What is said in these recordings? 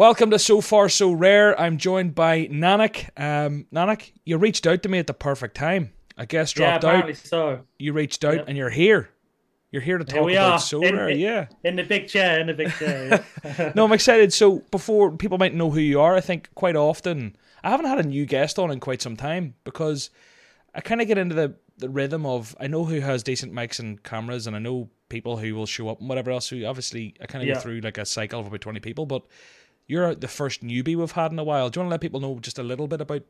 Welcome to So Far So Rare. I'm joined by Nannik. Um, Nannik, you reached out to me at the perfect time. I guess dropped yeah, apparently out. so. You reached out Yep. and you're here. You're here to Here talk we about are. So In- Rare. in- yeah. In the big chair, in the big chair. yeah. No, I'm excited. So before people might know who you are, I think quite often I haven't had a new guest on in quite some time because I kind of get into the, the rhythm of I know who has decent mics and cameras, and I know people who will show up and whatever else. Who obviously I kind of Yeah. go through like a cycle of about twenty people, but you're the first newbie we've had in a while. Do you want to let people know just a little bit about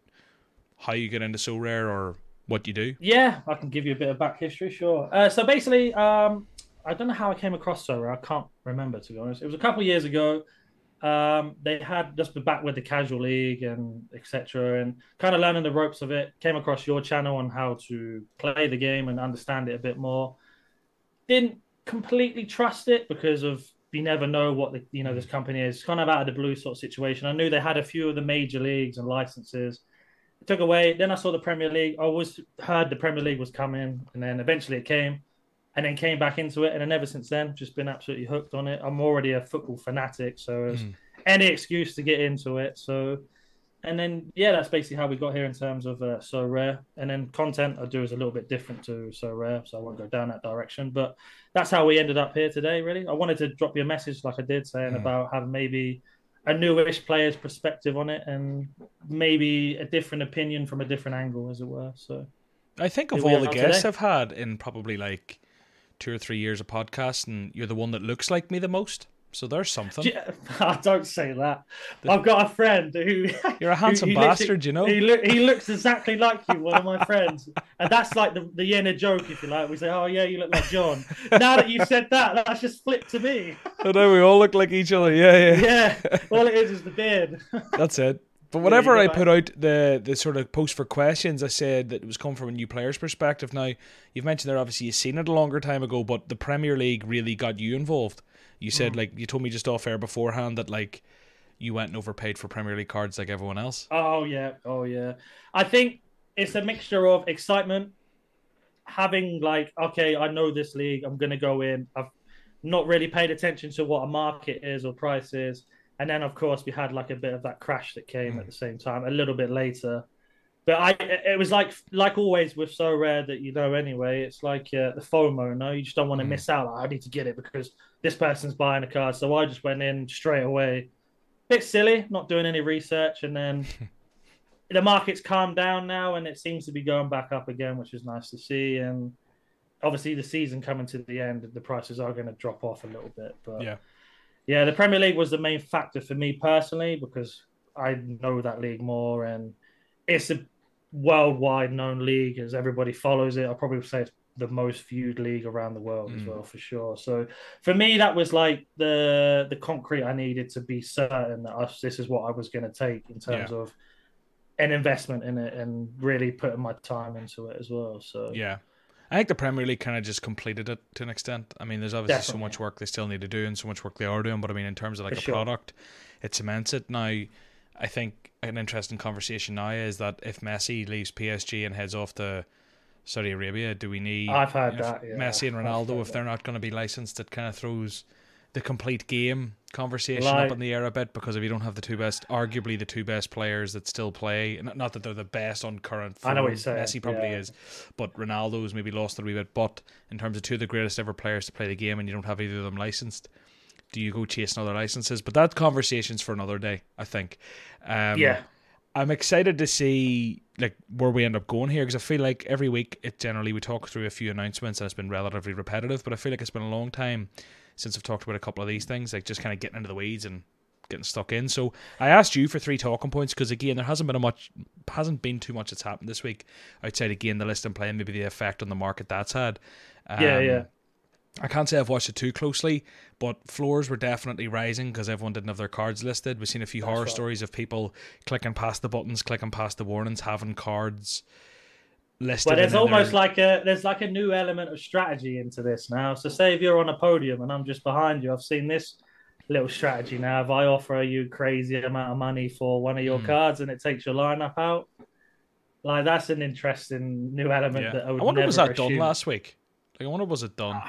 how you get into Sorare or what you do? Yeah, I can give you a bit of back history, sure. Uh, so basically, um, I don't know how I came across Sora. I can't remember to be honest. It was a couple years ago. Um, they had just been back with the casual league and etc. and kind of learning the ropes of it. Came across your channel on how to play the game and understand it a bit more. Didn't completely trust it because of you never know what the you know this company is. It's kind of out of the blue sort of situation. I knew they had a few of the major leagues and licenses took away. Then I saw the Premier League. I always heard the Premier League was coming, and then eventually it came, and then came back into it, and then ever since then, just been absolutely hooked on it. I'm already a football fanatic, so Mm. any excuse to get into it. So, and then yeah, that's basically how we got here in terms of uh, Sorare. And then content I do is a little bit different to Sorare, so I won't go down that direction. But that's how we ended up here today. Really, I wanted to drop you a message, like I did, saying Mm. about having maybe a newish player's perspective on it and maybe a different opinion from a different angle, as it were. So I think of all the guests today. I've had in probably like two or three years of podcast, and you're the one that looks like me the most. So there's something. I don't say that. I've got a friend who You're a handsome who- who bastard, you know. He, look, he looks exactly like you, one of my friends, and that's like the the inner joke, if you like. We say, "Oh yeah, you look like John." now that you've said that, that's just flipped to me. I know we all look like each other. Yeah, yeah. Yeah, all it is is the beard. That's it. But whenever you I put out the the sort of post for questions, I said that it was coming from a new player's perspective. Now you've mentioned there obviously you've seen it a longer time ago, but the Premier League really got you involved. You said mm. like you told me just off air beforehand that like you went and overpaid for Premier League cards like everyone else. Oh yeah, oh yeah. I think it's a mixture of excitement, having like, okay, I know this league, I'm gonna go in. I've not really paid attention to what a market is or price is, and then of course we had like a bit of that crash that came at the same time a little bit later. But I, it was like, like always with Sorare that you know anyway. It's like uh, the FOMO, no, you just don't want to Mm. miss out. Like, I need to get it because this person's buying a car. so I just went in straight away. Bit silly, not doing any research, and then the market's calmed down now and it seems to be going back up again, which is nice to see. And obviously, the season coming to the end, the prices are going to drop off a little bit. But Yeah. Yeah, the Premier League was the main factor for me personally because I know that league more and it's a worldwide known league as everybody follows it. I'll probably say it's the most viewed league around the world as Mm. well for sure. So for me, that was like the the concrete I needed to be certain that I, this is what I was going to take in terms of an investment in it and really putting my time into it as well. So Yeah. I think the Premier League kind of just completed it to an extent. I mean, there's obviously so much work they still need to do and so much work they are doing, but I mean, in terms of like For a sure. product, it cements it. Now, I think an interesting conversation now is that if Messi leaves PSG and heads off to Saudi Arabia, do we need I've heard you know, that, yeah. Messi and Ronaldo if they're not going to be licensed? It kind of throws the complete game conversation Like- up in the air a bit because if you don't have the two best, arguably the two best players that still play, not, that they're the best on current. I know what you're saying, Messi probably yeah. is, but Ronaldo's maybe lost a wee bit. But in terms of two of the greatest ever players to play the game, and you don't have either of them licensed, do you go chasing other licenses? But that conversation's for another day, I think. Um, yeah, I'm excited to see like where we end up going here because I feel like every week it generally we talk through a few announcements and it's been relatively repetitive, but I feel like it's been a long time since I've talked about a couple of these things, like just kind of getting into the weeds and getting stuck in. So I asked you for three talking points because again there hasn't been a much hasn't been too much that's happened this week outside again the list and play and maybe the effect on the market that's had. Yeah, Um, yeah. I can't say I've watched it too closely, but floors were definitely rising because everyone didn't have their cards listed. We've seen a few horror right. stories of people clicking past the buttons, clicking past the warnings, having cards listed. but there's almost like a there's like a new element of strategy into this now. So say if you're on a podium and I'm just behind you, I've seen this little strategy now. If I offer you crazy amount of money for one of your Hmm. cards and it takes your lineup out, like that's an interesting new element Yeah. that I I wonder was that done last week? Like I wonder was it done?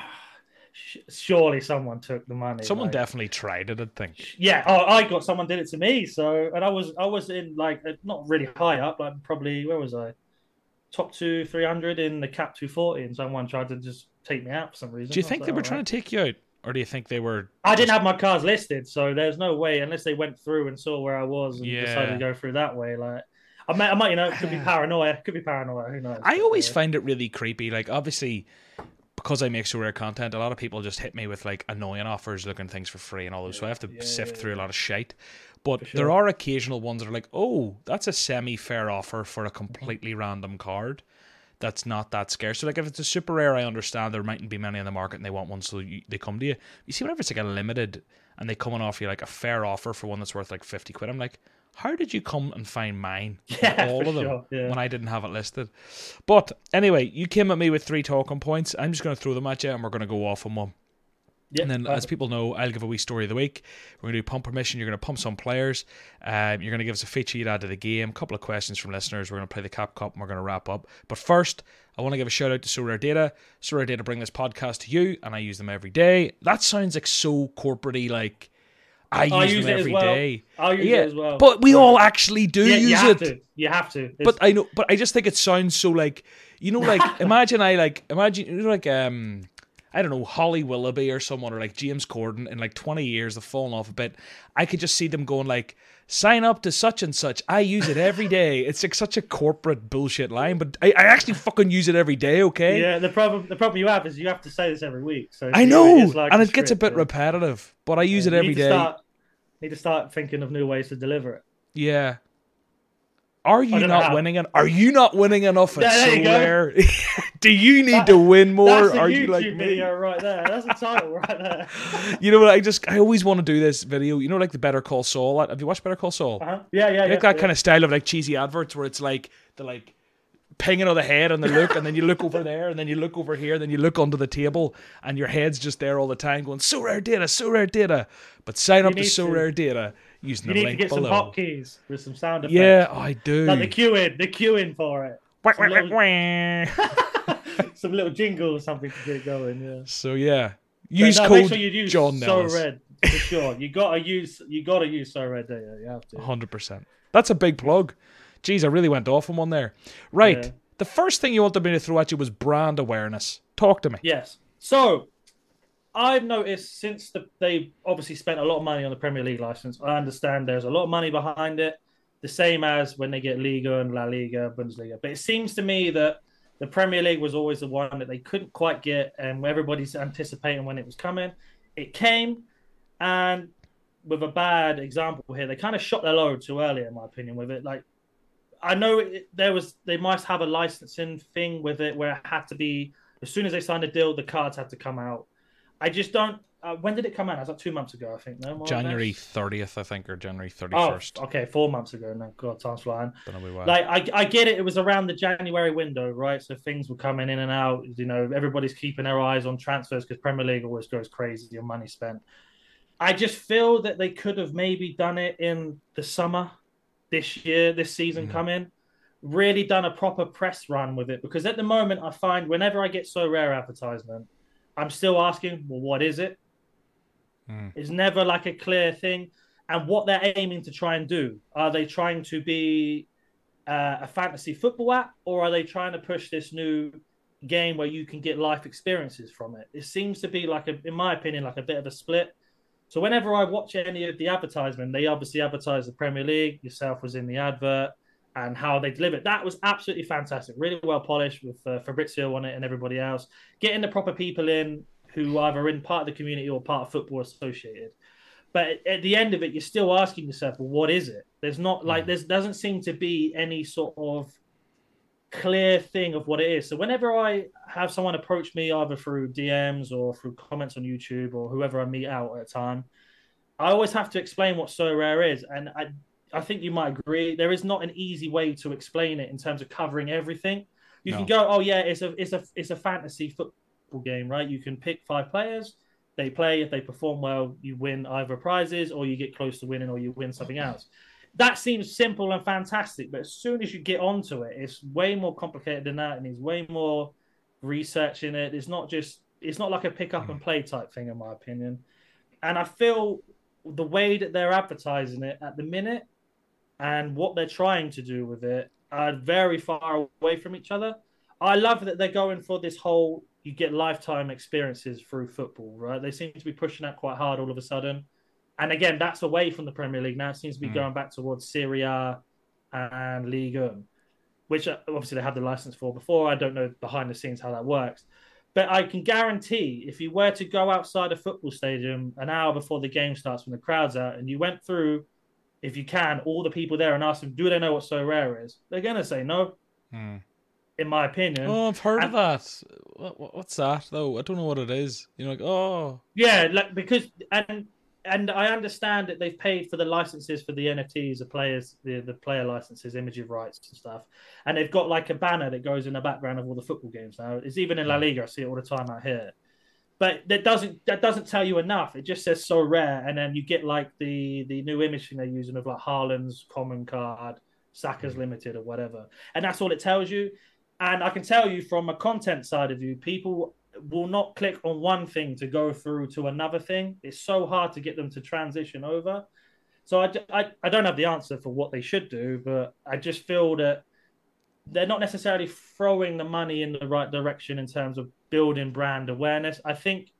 surely someone took the money. Someone like, definitely tried it. I think. Yeah. Oh, I got someone did it to me. So, and I was I was in like not really high up, like probably where was I? Top two, three hundred in the cap two forty, and someone tried to just take me out for some reason. Do you think they were trying to take you out, or do you think they were? I didn't have my cars listed, so there's no way unless they went through and saw where I was and yeah. decided to go through that way. Like, I might, I might, you know, it could be paranoia. It could be paranoia. Who knows? I always yeah. find it really creepy. Like, obviously, because I make Sorare content, a lot of people just hit me with like annoying offers, looking things for free and all those. Yeah, so I have to yeah, sift through a lot of shite. But sure. there are occasional ones that are like, oh, that's a semi fair offer for a completely random card that's not that scarce. So like if it's a super rare, I understand there mightn't be many on the market and they want one, so you, they come to you. You see, whenever it's like a limited and they come and offer you like a fair offer for one that's worth like fifty quid, I'm like, how did you come and find mine? Yeah, all of them sure, yeah. when I didn't have it listed. But anyway, you came at me with three talking points. I'm just going to throw them at you, and we're going to go off on one. Yep, and then, as people know, I'll give a wee story of the week. We're going to do pump permission. You're going to pump some players. Um, you're going to give us a feature you'd add to the game. A couple of questions from listeners. We're going to play the Cap Cup and we're going to wrap up. But first, I want to give a shout out to Sorare Data. Sorare Data bring this podcast to you, and I use them every day. That sounds like so corporatey, like I use, I use them every well. day. I use yeah, it as well. But we all actually do yeah, use you it. To. You have to. It's... But I know. But I just think it sounds so like you know, like imagine I like imagine you know like um I don't know Holly Willoughby or someone or like James Corden in like twenty years have fallen off a bit. I could just see them going like sign up to such and such. I use it every day. It's like such a corporate bullshit line, but I, I actually fucking use it every day. Okay. Yeah. The problem the problem you have is you have to say this every week. So I know, like and it gets a bit repetitive. But I use yeah, it every day. Start, need to start thinking of new ways to deliver it. Yeah. Are you not winning? An, are you not winning enough at yeah? Do you need that, to win more? That's a are YouTube you like video right there? That's the title right there. you know what? I just I always want to do this video. You know, like the Better Call Saul. Have you watched Better Call Saul? Uh-huh. Yeah, yeah, like yeah, that yeah. kind of style of like cheesy adverts where it's like the like pinging of the head and the look, and then you look over there, and then you look over here, and then you look under the table, and your head's just there all the time going Sorare Data, Sorare Data. But sign up to Sorare Data using you the need link to get below. some hotkeys with some sound effects. Yeah, I do. Like the queuing, the queuing for it. Some little, some little jingle or something to get it going. Yeah. So yeah, use no, code make sure you use John So Red for sure. You gotta use. You gotta use So Red Data. You have to. Hundred percent. That's a big plug. Jeez, I really went off on one there. Right. Yeah. The first thing you wanted me to throw at you was brand awareness. Talk to me. Yes. So I've noticed since the, they obviously spent a lot of money on the Premier League license. I understand there's a lot of money behind it, the same as when they get Liga and La Liga, Bundesliga. But it seems to me that the Premier League was always the one that they couldn't quite get, and everybody's anticipating when it was coming. It came, and with a bad example here, they kind of shot their load too early, in my opinion. With it, like I know it, there was, they must have a licensing thing with it where it had to be as soon as they signed a deal, the cards had to come out I just don't. Uh, when did it come out? It was like two months ago, I think. No, January thirtieth, I think, or January thirty first. Oh, okay, four months ago. No, God, time's flying. Don't know why. Like, I, I get it. It was around the January window, right? So things were coming in and out. You know, everybody's keeping their eyes on transfers because Premier League always goes crazy on money spent. I just feel that they could have maybe done it in the summer this year, this season mm. coming. Really done a proper press run with it because at the moment I find whenever I get Sorare advertisement I'm still asking, well, what is it? Mm. It's never like a clear thing. And what they're aiming to try and do are they trying to be uh, a fantasy football app or are they trying to push this new game where you can get life experiences from it? It seems to be like, a, in my opinion, like a bit of a split. So whenever I watch any of the advertisement, they obviously advertise the Premier League. Yourself was in the advert and how they delivered. That was absolutely fantastic. Really well polished with uh, Fabrizio on it and everybody else. Getting the proper people in who either in part of the community or part of football associated. But at the end of it, you're still asking yourself, well, what is it? There's not like mm. there doesn't seem to be any sort of clear thing of what it is. So whenever I have someone approach me either through DMs or through comments on YouTube or whoever I meet out at a time, I always have to explain what Sorare is. And I I think you might agree. There is not an easy way to explain it in terms of covering everything. You no. can go, oh yeah, it's a it's a it's a fantasy football game, right? You can pick five players. They play. If they perform well, you win either prizes or you get close to winning or you win something else. That seems simple and fantastic, but as soon as you get onto it, it's way more complicated than that, and it's way more research in it. It's not just it's not like a pick up and mm. play type thing, in my opinion. And I feel the way that they're advertising it at the minute and what they're trying to do with it are very far away from each other. I love that they're going for this whole you get lifetime experiences through football, right? They seem to be pushing that quite hard all of a sudden. And again, that's away from the Premier League now. It seems to be mm. going back towards Serie A and Ligue 1, which uh, obviously they had the license for before. I don't know behind the scenes how that works. But I can guarantee if you were to go outside a football stadium an hour before the game starts when the crowd's out and you went through, if you can, all the people there and ask them, do they know what Sorare is? They're going to say no. Hmm. In my opinion. Oh, I've heard and, of that. What, what's that though? I don't know what it is. You're like, oh, yeah, like because and and I understand that they've paid for the licenses for the NFTs, the players, the, the player licenses, images rights and stuff, and they've got like a banner that goes in the background of all the football games now. It's even in La hmm. Liga. I see it all the time out here, but that doesn't that doesn't tell you enough. It just says Sorare, and then you get like the the new image thing they're using of like Haaland's common card, Saka's hmm. limited or whatever, and that's all it tells you. And I can tell you from a content side of you, people will not click on one thing to go through to another thing. It's so hard to get them to transition over. So I, I, I don't have the answer for what they should do, but I just feel that they're not necessarily throwing the money in the right direction in terms of building brand awareness. I think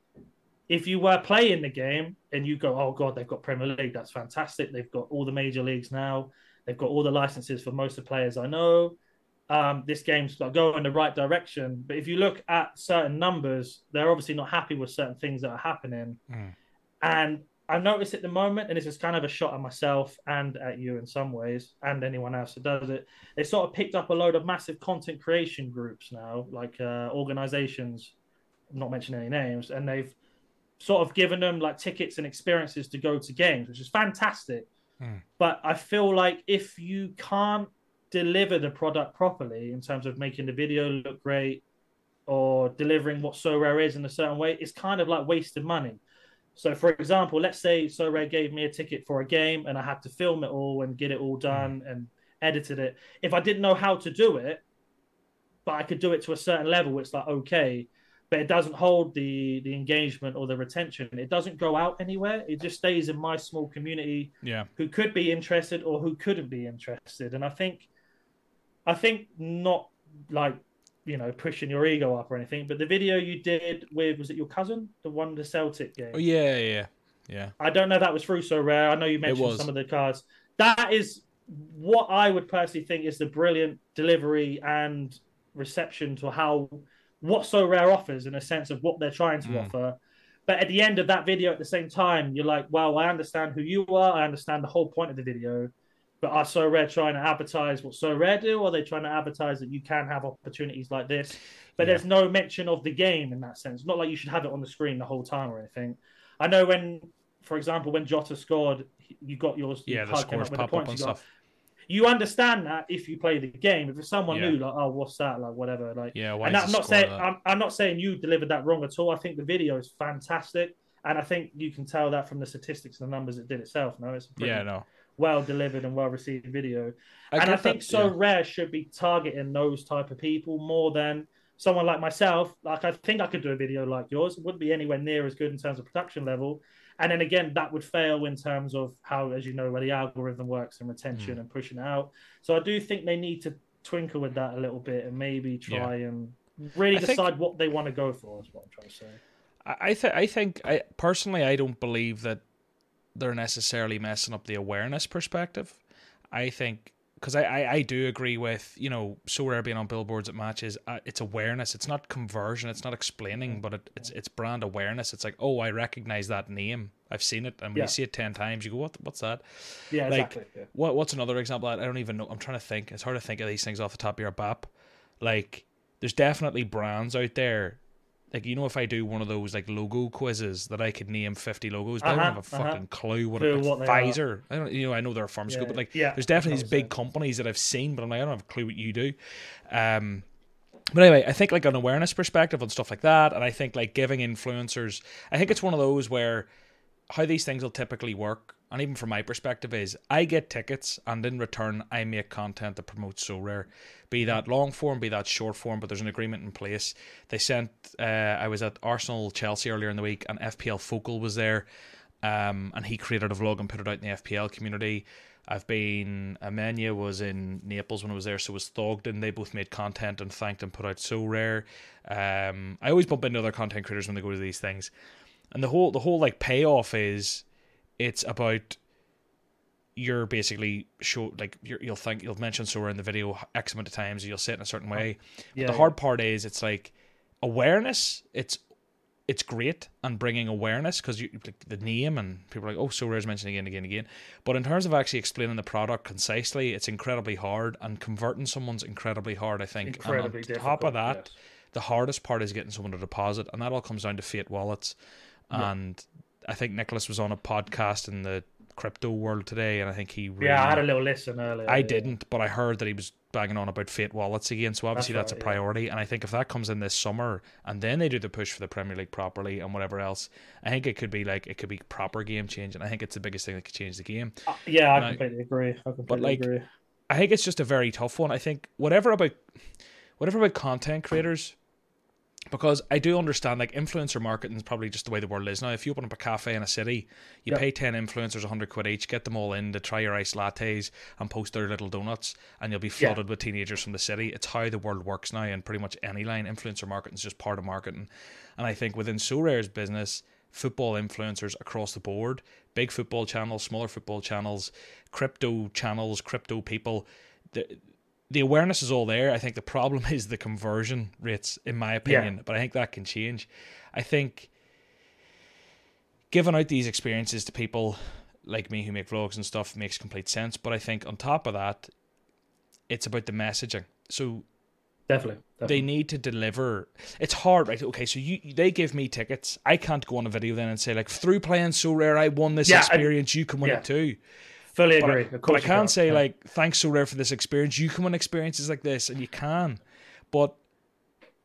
if you were playing the game and you go, oh God, they've got Premier League, that's fantastic. They've got all the major leagues now. They've got all the licenses for most of the players I know um, this game's like going in the right direction. But if you look at certain numbers, they're obviously not happy with certain things that are happening. Mm. And I noticed at the moment, and this is kind of a shot at myself and at you in some ways, and anyone else that does it. They sort of picked up a load of massive content creation groups now, like uh, organizations, I'm not mentioning any names, and they've sort of given them like tickets and experiences to go to games, which is fantastic. Mm. But I feel like if you can't deliver the product properly in terms of making the video look great or delivering what Sorare is in a certain way, it's kind of like wasted money. So, for example, let's say Sorare gave me a ticket for a game and I had to film it all and get it all done mm. and edited it. If I didn't know how to do it, but I could do it to a certain level, it's like okay, but it doesn't hold the the engagement or the retention. It doesn't go out anywhere. It just stays in my small community. Yeah, who could be interested or who couldn't be interested. And I think I think not like you know pushing your ego up or anything, but the video you did with was it your cousin, the one the Celtic game? Oh yeah, yeah, yeah. I don't know that was through Sorare I know you mentioned some of the cards. That is what I would personally think is the brilliant delivery and reception to how what Sorare offers in a sense of what they're trying to mm. offer. But at the end of that video, at the same time, you're like, well, I understand who you are. I understand the whole point of the video. But are Sorare trying to advertise what Sorare do, or are they trying to advertise that you can have opportunities like this? But yeah. there's no mention of the game in that sense. Not like you should have it on the screen the whole time or anything. I know when, for example, when Jota scored, you got yours. Yeah, the scores pop the up and stuff. You understand that if you play the game. If it's someone yeah. new, like oh, what's that? Like whatever. Like yeah. and I'm not saying I'm, I'm not saying you delivered that wrong at all. I think the video is fantastic, and I think you can tell that from the statistics and the numbers it did itself. No, it's pretty, yeah, no well delivered and well received video. I and I think that, so yeah. rare should be targeting those type of people more than someone like myself. Like I think I could do a video like yours. It wouldn't be anywhere near as good in terms of production level. And then again, that would fail in terms of how, as you know, where the algorithm works and retention mm. and pushing out. So I do think they need to twinkle with that a little bit and maybe try yeah. and really I decide think... what they want to go for. Is what I'm trying to say. I th- I think I personally I don't believe that they're necessarily messing up the awareness perspective. I think because I, I, I, do agree with you know Sorare being on billboards at matches. Uh, it's awareness. It's not conversion. It's not explaining, but it, it's it's brand awareness. It's like oh, I recognize that name. I've seen it, and when yeah. you see it ten times, you go, "What? What's that?" Yeah, like, exactly. Yeah. What What's another example? I don't even know. I'm trying to think. It's hard to think of these things off the top of your bap. Like, there's definitely brands out there like you know if I do one of those like logo quizzes that I could name fifty logos, uh-huh, I don't have a uh-huh. fucking clue what, clue what Pfizer. I don't you know I know they're a pharmaceutical, yeah, but like yeah, there's definitely these big companies that I've seen, but I'm like I don't have a clue what you do. Um, but anyway, I think like an awareness perspective and stuff like that, and I think like giving influencers, I think it's one of those where how these things will typically work and even from my perspective, is I get tickets, and in return, I make content that promotes Sorare, be that long form, be that short form. But there's an agreement in place. They sent. Uh, I was at Arsenal Chelsea earlier in the week, and FPL Focal was there, um, and he created a vlog and put it out in the FPL community. I've been Amenya was in Naples when I was there, so was Thogden. They both made content and thanked and put out Sorare. Um, I always bump into other content creators when they go to these things, and the whole the whole like payoff is it's about you're basically show like you will think you'll mention Sorare in the video x amount of times. You'll say it in a certain oh, way. Yeah, the yeah. hard part is it's like awareness. It's it's great and bringing awareness because you like the name and people are like, oh, Sorare's mentioned again, again, again. But in terms of actually explaining the product concisely, it's incredibly hard, and converting someone's incredibly hard. I think. Incredibly and on top of that, yes. the hardest part is getting someone to deposit, and that all comes down to fiat wallets. Yeah. And I think Nicholas was on a podcast in the crypto world today, and I think he. Really, yeah, I had a little listen earlier. I yeah. didn't, but I heard that he was banging on about fiat wallets again. So obviously that's, that's right, a priority, yeah. and I think if that comes in this summer, and then they do the push for the Premier League properly and whatever else, I think it could be like it could be proper game changing. I think it's the biggest thing that could change the game. Uh, yeah, I completely agree. I completely but like, agree. I think it's just a very tough one. I think whatever about whatever about content creators because I do understand like influencer marketing is probably just the way the world is now. If you open up a cafe in a city, you yep. pay ten influencers hundred quid each, get them all in to try your iced lattes and post their little donuts, and you'll be flooded with teenagers from the city. It's how the world works now, and pretty much any line influencer marketing is just part of marketing. And I think within Sorare's business, football influencers across the board, big football channels, smaller football channels, crypto channels, crypto people. The, the awareness is all there. I think the problem is the conversion rates, in my opinion. Yeah. But I think that can change. I think giving out these experiences to people like me who make vlogs and stuff makes complete sense. But I think on top of that, it's about the messaging. So definitely, definitely. they need to deliver. It's hard, right? Okay, so you they give me tickets. I can't go on a video then and say like through playing Sorare, I won this yeah, experience. I, you can win yeah. it too. Fully agree. But, but I can't say yeah. like thanks Sorare for this experience. You come on experiences like this, and you can, but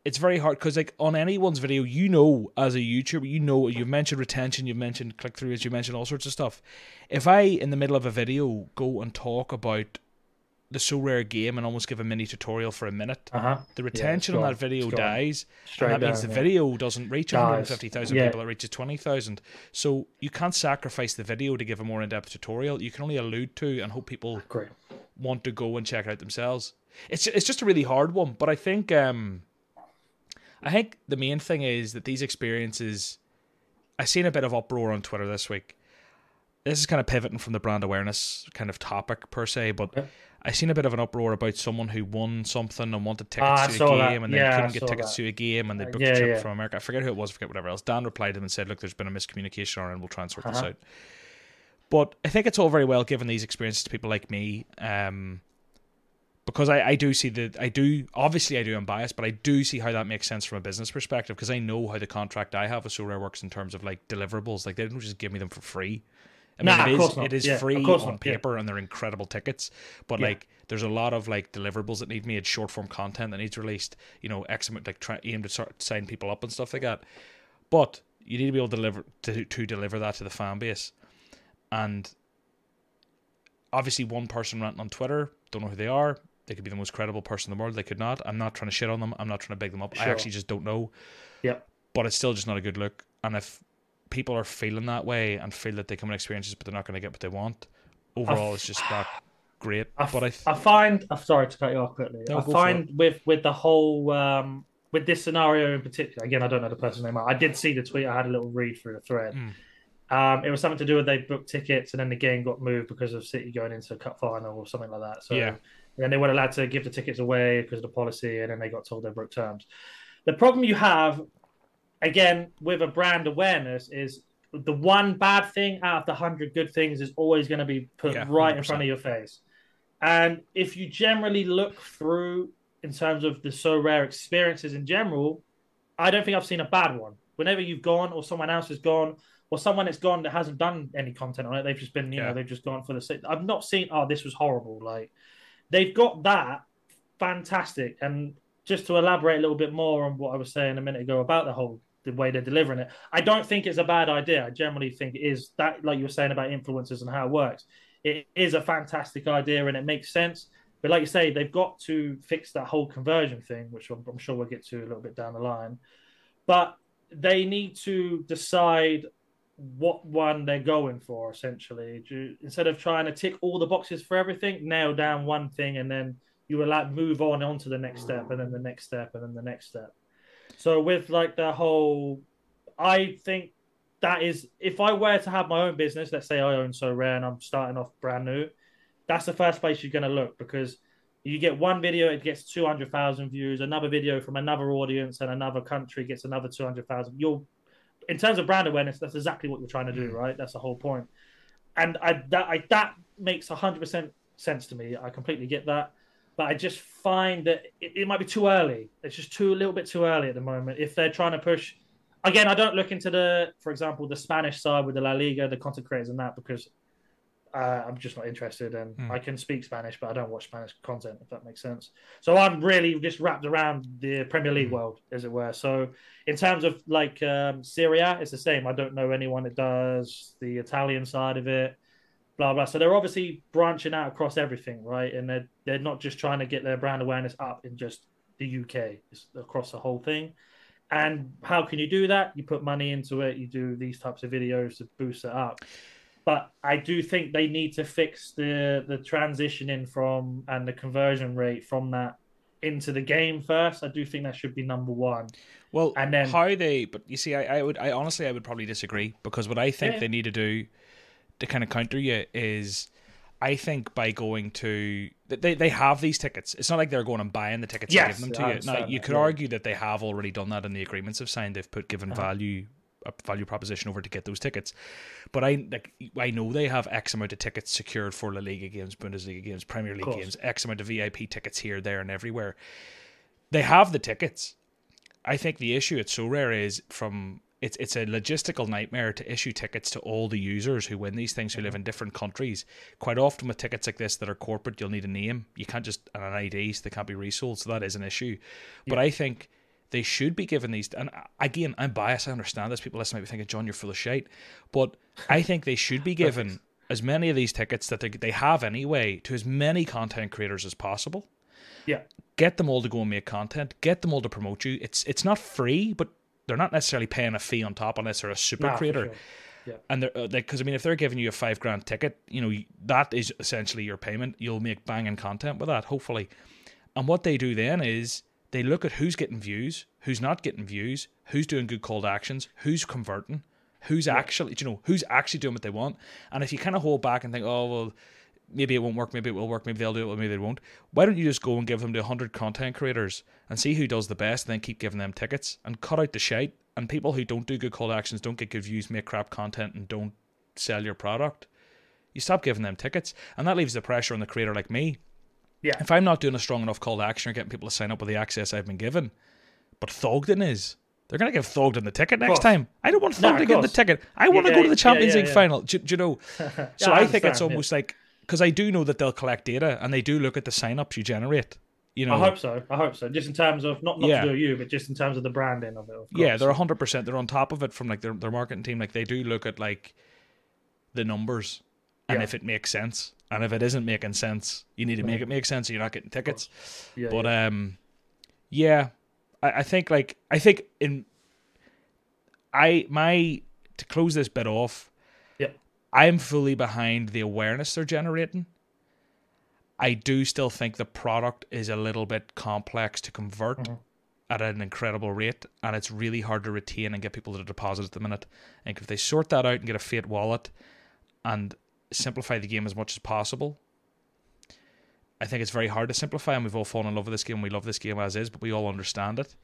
it's very hard because like on anyone's video, you know, as a YouTuber, you know, you've mentioned retention, you've mentioned click throughs, you mentioned all sorts of stuff. If I in the middle of a video go and talk about the Sorare game and almost give a mini tutorial for a minute, uh-huh. the retention yeah, on that video dies. And that down, means the yeah. video doesn't reach 150,000 yeah. people, it reaches 20,000. So you can't sacrifice the video to give a more in depth tutorial. You can only allude to and hope people Great. want to go and check it out themselves. It's, it's just a really hard one, but I think um, I think the main thing is that these experiences. I've seen a bit of uproar on Twitter this week. This is kind of pivoting from the brand awareness kind of topic per se, but I seen a bit of an uproar about someone who won something and wanted tickets ah, to a game that. and then yeah, couldn't get tickets that. to a game and they booked yeah, a trip yeah. from America. I forget who it was, I forget whatever else. Dan replied to them and said, Look, there's been a miscommunication and we'll try and sort uh-huh. this out. But I think it's all very well giving these experiences to people like me. Um, because I, I do see that I do obviously I do I'm biased, but I do see how that makes sense from a business perspective because I know how the contract I have with Sorare works in terms of like deliverables. Like they don't just give me them for free. I mean, nah, it is it is yeah, free on paper yeah. and they're incredible tickets, but yeah. like there's a lot of like deliverables that need made, short form content that needs released. You know, X amount like try, aim to start sign people up and stuff like that. But you need to be able to deliver to to deliver that to the fan base, and obviously one person ranting on Twitter, don't know who they are. They could be the most credible person in the world. They could not. I'm not trying to shit on them. I'm not trying to big them up. Sure. I actually just don't know. Yep. But it's still just not a good look. And if people are feeling that way and feel that they come in experiences, but they're not going to get what they want. Overall, it's just not great. I, but I, th- I find I'm sorry to cut you off quickly. No, I find with with the whole um, with this scenario in particular. Again, I don't know the person's name. I did see the tweet. I had a little read through the thread. Mm. Um, it was something to do with they booked tickets and then the game got moved because of City going into a cup final or something like that. So yeah. then they weren't allowed to give the tickets away because of the policy, and then they got told they broke terms. The problem you have, again, with a brand awareness is the one bad thing out of the hundred good things is always going to be put yeah, right in front of your face. And if you generally look through in terms of the Sorare experiences in general, I don't think I've seen a bad one. Whenever you've gone or someone else has gone or someone that's gone that hasn't done any content on it, they've just been, you yeah. know, they've just gone for the sake. I've not seen, oh, this was horrible. Like they've got that fantastic. And just to elaborate a little bit more on what I was saying a minute ago about the whole the way they're delivering it. I don't think it's a bad idea. I generally think it is that, like you were saying about influencers and how it works. It is a fantastic idea and it makes sense. But like you say, they've got to fix that whole conversion thing, which I'm, sure we'll get to a little bit down the line. But they need to decide what one they're going for essentially instead of trying to tick all the boxes for everything nail down one thing and then you will like move on on to the next step and then the next step and then the next step so with like the whole, I think that is if I were to have my own business, let's say I own Sorare and I'm starting off brand new, that's the first place you're going to look because you get one video, it gets 200,000 views, another video from another audience and another country gets another 200,000. You'll, in terms of brand awareness, that's exactly what you're trying to do, mm. right? That's the whole point. And I, that, I, that makes 100% sense to me. I completely get that but I just find that it, it, might be too early. It's just too a little bit too early at the moment. If they're trying to push, again, I don't look into the, for example, the Spanish side with the La Liga, the content creators, and that because uh, I'm just not interested. And mm. I can speak Spanish, but I don't watch Spanish content, if that makes sense. So I'm really just wrapped around the Premier League mm. world, as it were. So in terms of like um, Serie A, it's the same. I don't know anyone that does the Italian side of it blah blah. So they're obviously branching out across everything, right? And they're they're not just trying to get their brand awareness up in just the UK, it's across the whole thing. And how can you do that? You put money into it. You do these types of videos to boost it up. But I do think they need to fix the the transitioning from and the conversion rate from that into the game first. I do think that should be number one. Well, and then how they, but you see, I, I would, I honestly, I would probably disagree because what I think yeah. they need to do to kind of counter you is I think by going to they they have these tickets. It's not like they're going and buying the tickets yes, and giving them to you. Now you could yeah. argue that they have already done that in the agreements have signed. They've put given uh-huh. value a value proposition over to get those tickets. But I like I know they have X amount of tickets secured for La Liga games, Bundesliga games, Premier League games, X amount of VIP tickets here, there, and everywhere. They have the tickets. I think the issue at Sorare is from it's it's a logistical nightmare to issue tickets to all the users who win these things who live mm-hmm. in different countries. Quite often with tickets like this that are corporate, you'll need a name. You can't just an ID, so they can't be resold. So that is an issue. Yeah. But I think they should be given these. And again, I'm biased. I understand this. People listening might be thinking, John, you're full of shit. But I think they should be given as many of these tickets that they, they have anyway to as many content creators as possible. Yeah. Get them all to go and make content. Get them all to promote you. It's it's not free, but they're not necessarily paying a fee on top unless they're a super nah, creator. Sure. Yeah. And they're uh, because I mean, if they're giving you a five grand ticket, you know that is essentially your payment. You'll make banging content with that, hopefully. And what they do then is they look at who's getting views, who's not getting views, who's doing good call to actions, who's converting, who's yeah. actually, you know, who's actually doing what they want. And if you kind of hold back and think, oh well, maybe it won't work, maybe it will work, maybe they'll do it, maybe they won't. Why don't you just go and give them to 100 content creators and see who does the best and then keep giving them tickets and cut out the shite? And people who don't do good call actions, don't get good views, make crap content, and don't sell your product, you stop giving them tickets. And that leaves the pressure on the creator like me. Yeah. If I'm not doing a strong enough call to action or getting people to sign up with the access I've been given, but Thogden is, they're going to give Thogden the ticket next time. I don't want Thogden to get the ticket. I want to go to the Champions yeah, yeah, League final. Do, do, you know? so I, I think it's almost like because I do know that they'll collect data and they do look at the signups you generate. You know, I hope so. I hope so. Just in terms of not not yeah. to do you, but just in terms of the branding of it. Of yeah, they're hundred percent. They're on top of it from like their their marketing team. Like they do look at like the numbers and yeah. if it makes sense. And if it isn't making sense, you need to make it make sense. So you're not getting tickets. Yeah, but yeah. um, yeah, I, I think like I think in I my to close this bit off. I'm fully behind the awareness they're generating. I do still think the product is a little bit complex to convert mm-hmm. at an incredible rate, and it's really hard to retain and get people to deposit at the minute. And if they sort that out and get a fiat wallet and simplify the game as much as possible, I think it's very hard to simplify, and we've all fallen in love with this game. We love this game as is, but we all understand it.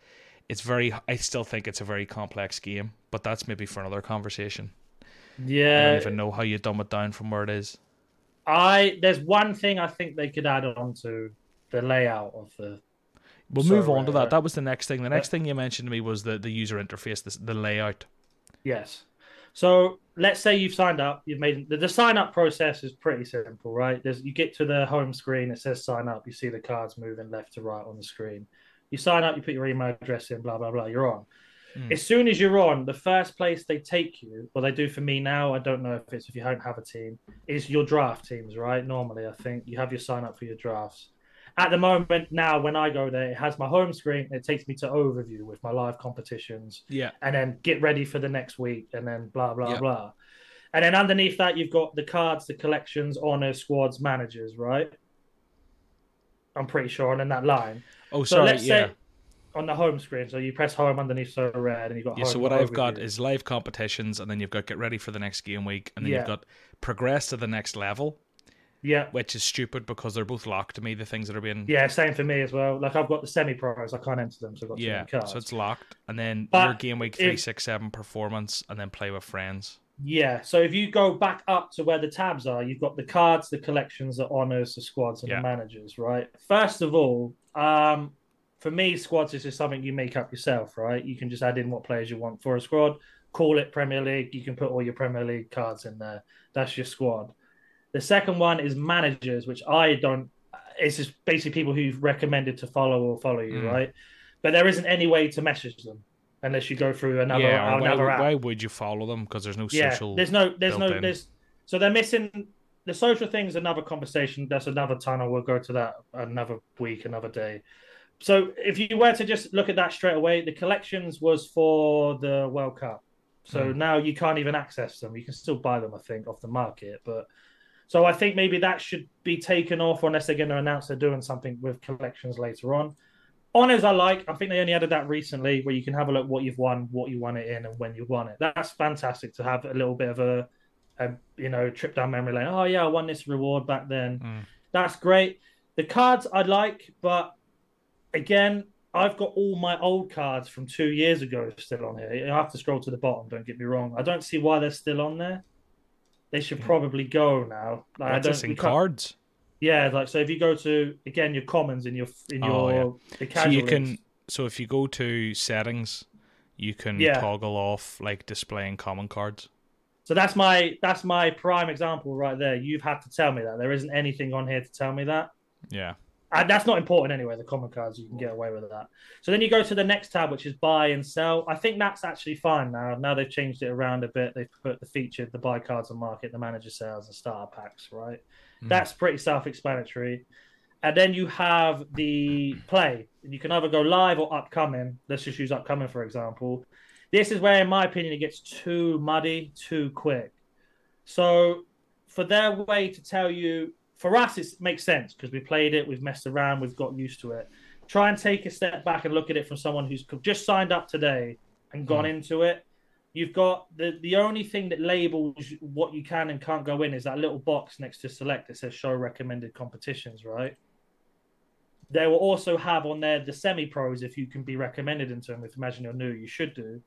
It's very. I still think it's a very complex game, but that's maybe for another conversation. Yeah. I don't even know how you dumb it down from where it is. I there's one thing I think they could add on to the layout of the. We'll move on to that. That was the next thing. The next thing you mentioned to me was the, the user interface, the, the layout. Yes. So let's say you've signed up. You've made the, the sign up process is pretty simple, right? There's you get to the home screen. It says sign up. You see the cards moving left to right on the screen. You sign up. You put your email address in. Blah blah blah. You're on. As mm. soon as you're on, the first place they take you, well, they do for me now. I don't know if it's if you don't have a team, is your draft teams, right? Normally, I think you have your sign up for your drafts. At the moment, now when I go there, it has my home screen. It takes me to overview with my live competitions, Yeah. and then get ready for the next week, and then blah blah Yeah. blah. And then underneath that, you've got the cards, the collections, honors, squads, managers, right? I'm pretty sure, and then that line. Oh, So sorry. let's yeah. say on the home screen, so you press home underneath Sorare, and you've got Yeah, so what I've got overview. is live competitions, and then you've got get ready for the next game week, and then Yeah. you've got progress to the next level, yeah, which is stupid because they're both locked to me. The things that are being yeah, same for me as well. Like I've got the semi pros, I can't enter them, so I've got yeah, cards. so it's locked, and then But your game week if- three, six, seven performance, and then play with friends. Yeah, so if you go back up to where the tabs are, you've got the cards, the collections, the honors, the squads, and Yeah. the managers, right? First of all, um, for me, squads is just something you make up yourself, right? You can just add in what players you want for a squad, call it Premier League. You can put all your Premier League cards in there. That's your squad. The second one is managers, which I don't. It's just basically people who've recommended to follow or follow you, Mm. right? But there isn't any way to message them unless you go through another yeah, or why, app. why would you follow them? Because there's no Yeah, social. there's no, there's no, in. there's so they're missing the social thing's another conversation. That's another tunnel. We'll go to that another week, another day. So if you were to just look at that straight away, the collections was for the World Cup. So Hmm. now you can't even access them. You can still buy them, I think, off the market. But so I think maybe that should be taken off unless they're going to announce they're doing something with collections later on. Honors I like. I think they only added that recently where you can have a look what you've won, what you won it in, and when you won it. That's fantastic to have a little bit of a, a you know, trip down memory lane. Oh yeah, I won this reward back then. Mm. That's great. The cards I like, but again, I've got all my old cards from two years ago still on here. I have to scroll to the bottom. Don't get me wrong. I don't see why they're still on there. They should probably go now. Like, I What's don't. in cards? Yeah, like so. If you go to again your commons in your in Oh, your the So you can. leagues. So if you go to settings, you can Yeah. toggle off like displaying common cards. So that's my that's my prime example right there. You've had to tell me that there isn't anything on here to tell me that. Yeah. And that's not important anyway. The common cards you can get away with that. So then you go to the next tab, which is buy and sell. I think that's actually fine now. Now they've changed it around a bit. They've put the featured the buy cards on market, the manager sales, and starter packs. Right. Mm. That's pretty self-explanatory. And then you have the play. You can either go live or upcoming. Let's just use upcoming for example. This is where, in my opinion, it gets too muddy too quick. So, for their way to tell you, for us, it makes sense because we played it, we've messed around, we've got used to it. Try and take a step back and look at it from someone who's just signed up today and gone hmm. into it. You've got the the only thing that labels what you can and can't go in is that little box next to select that says show recommended competitions, right? They will also have on there the semi pros if you can be recommended into them. If imagine you're new, you should do.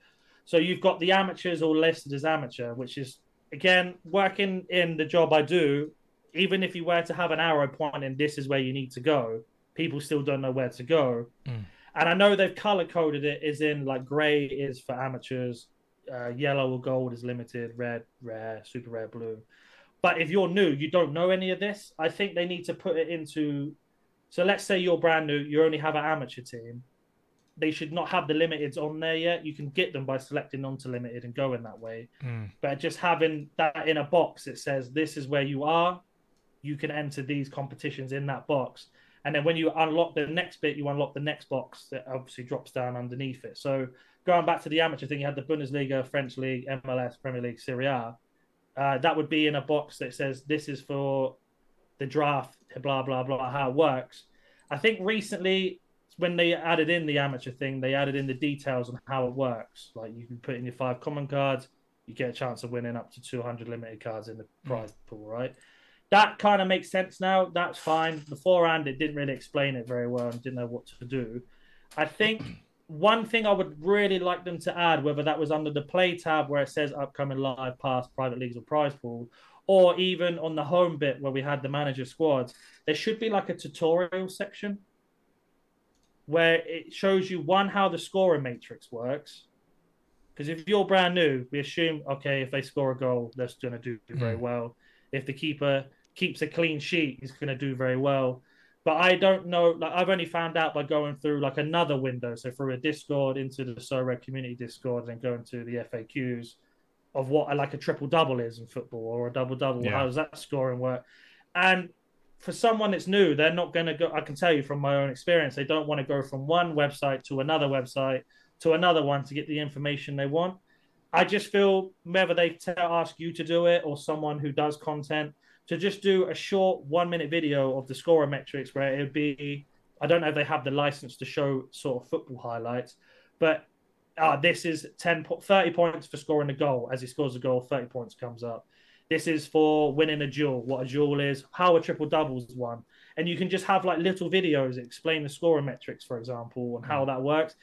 So you've got the amateurs all listed as amateur, which is again working in the job I do. Even if you were to have an arrow pointing, this is where you need to go. People still don't know where to go. Mm. And I know they've color coded it is in like gray is for amateurs, uh, yellow or gold is limited, red, rare, super rare, blue. But if you're new, you don't know any of this. I think they need to put it into. So let's say you're brand new, you only have an amateur team. They should not have the limiteds on there yet. You can get them by selecting onto limited and going that way. Mm. But just having that in a box, it says this is where you are. You can enter these competitions in that box. And then when you unlock the next bit, you unlock the next box that obviously drops down underneath it. So going back to the amateur thing, you had the Bundesliga, French League, MLS, Premier League, Serie A. Uh, that would be in a box that says this is for the draft, blah blah blah, how it works. I think recently when they added in the amateur thing, they added in the details on how it works. Like you can put in your five common cards, you get a chance of winning up to 200 limited cards in the prize pool, right? That kind of makes sense now. That's fine. Beforehand, it didn't really explain it very well and didn't know what to do. I think one thing I would really like them to add, whether that was under the play tab where it says upcoming live pass, private leagues, or prize pool, or even on the home bit where we had the manager squads, there should be like a tutorial section where it shows you one how the scoring matrix works. Because if you're brand new, we assume okay, if they score a goal, they're going to do very Mm. well. If the keeper keeps a clean sheet, he's going to do very well. but I don't know. Like I've only found out by going through like another window, so through a Discord into the Sorare community Discord, and going to the FAQs of what like a triple double is in football or a double double. Yeah. How does that scoring work? And for someone that's new, they're not going to go. I can tell you from my own experience, they don't want to go from one website to another website to another one to get the information they want. I just feel whether they tell, ask you to do it or someone who does content to just do a short one minute video of the scorer metrics where it would be I don't know if they have the license to show sort of football highlights, but uh, this is 10 30 points for scoring a goal. As he scores a goal, 30 points comes up. This is for winning a duel, what a duel is, how a triple doubles won. And you can just have like little videos explain the scoring metrics, for example, and how that works.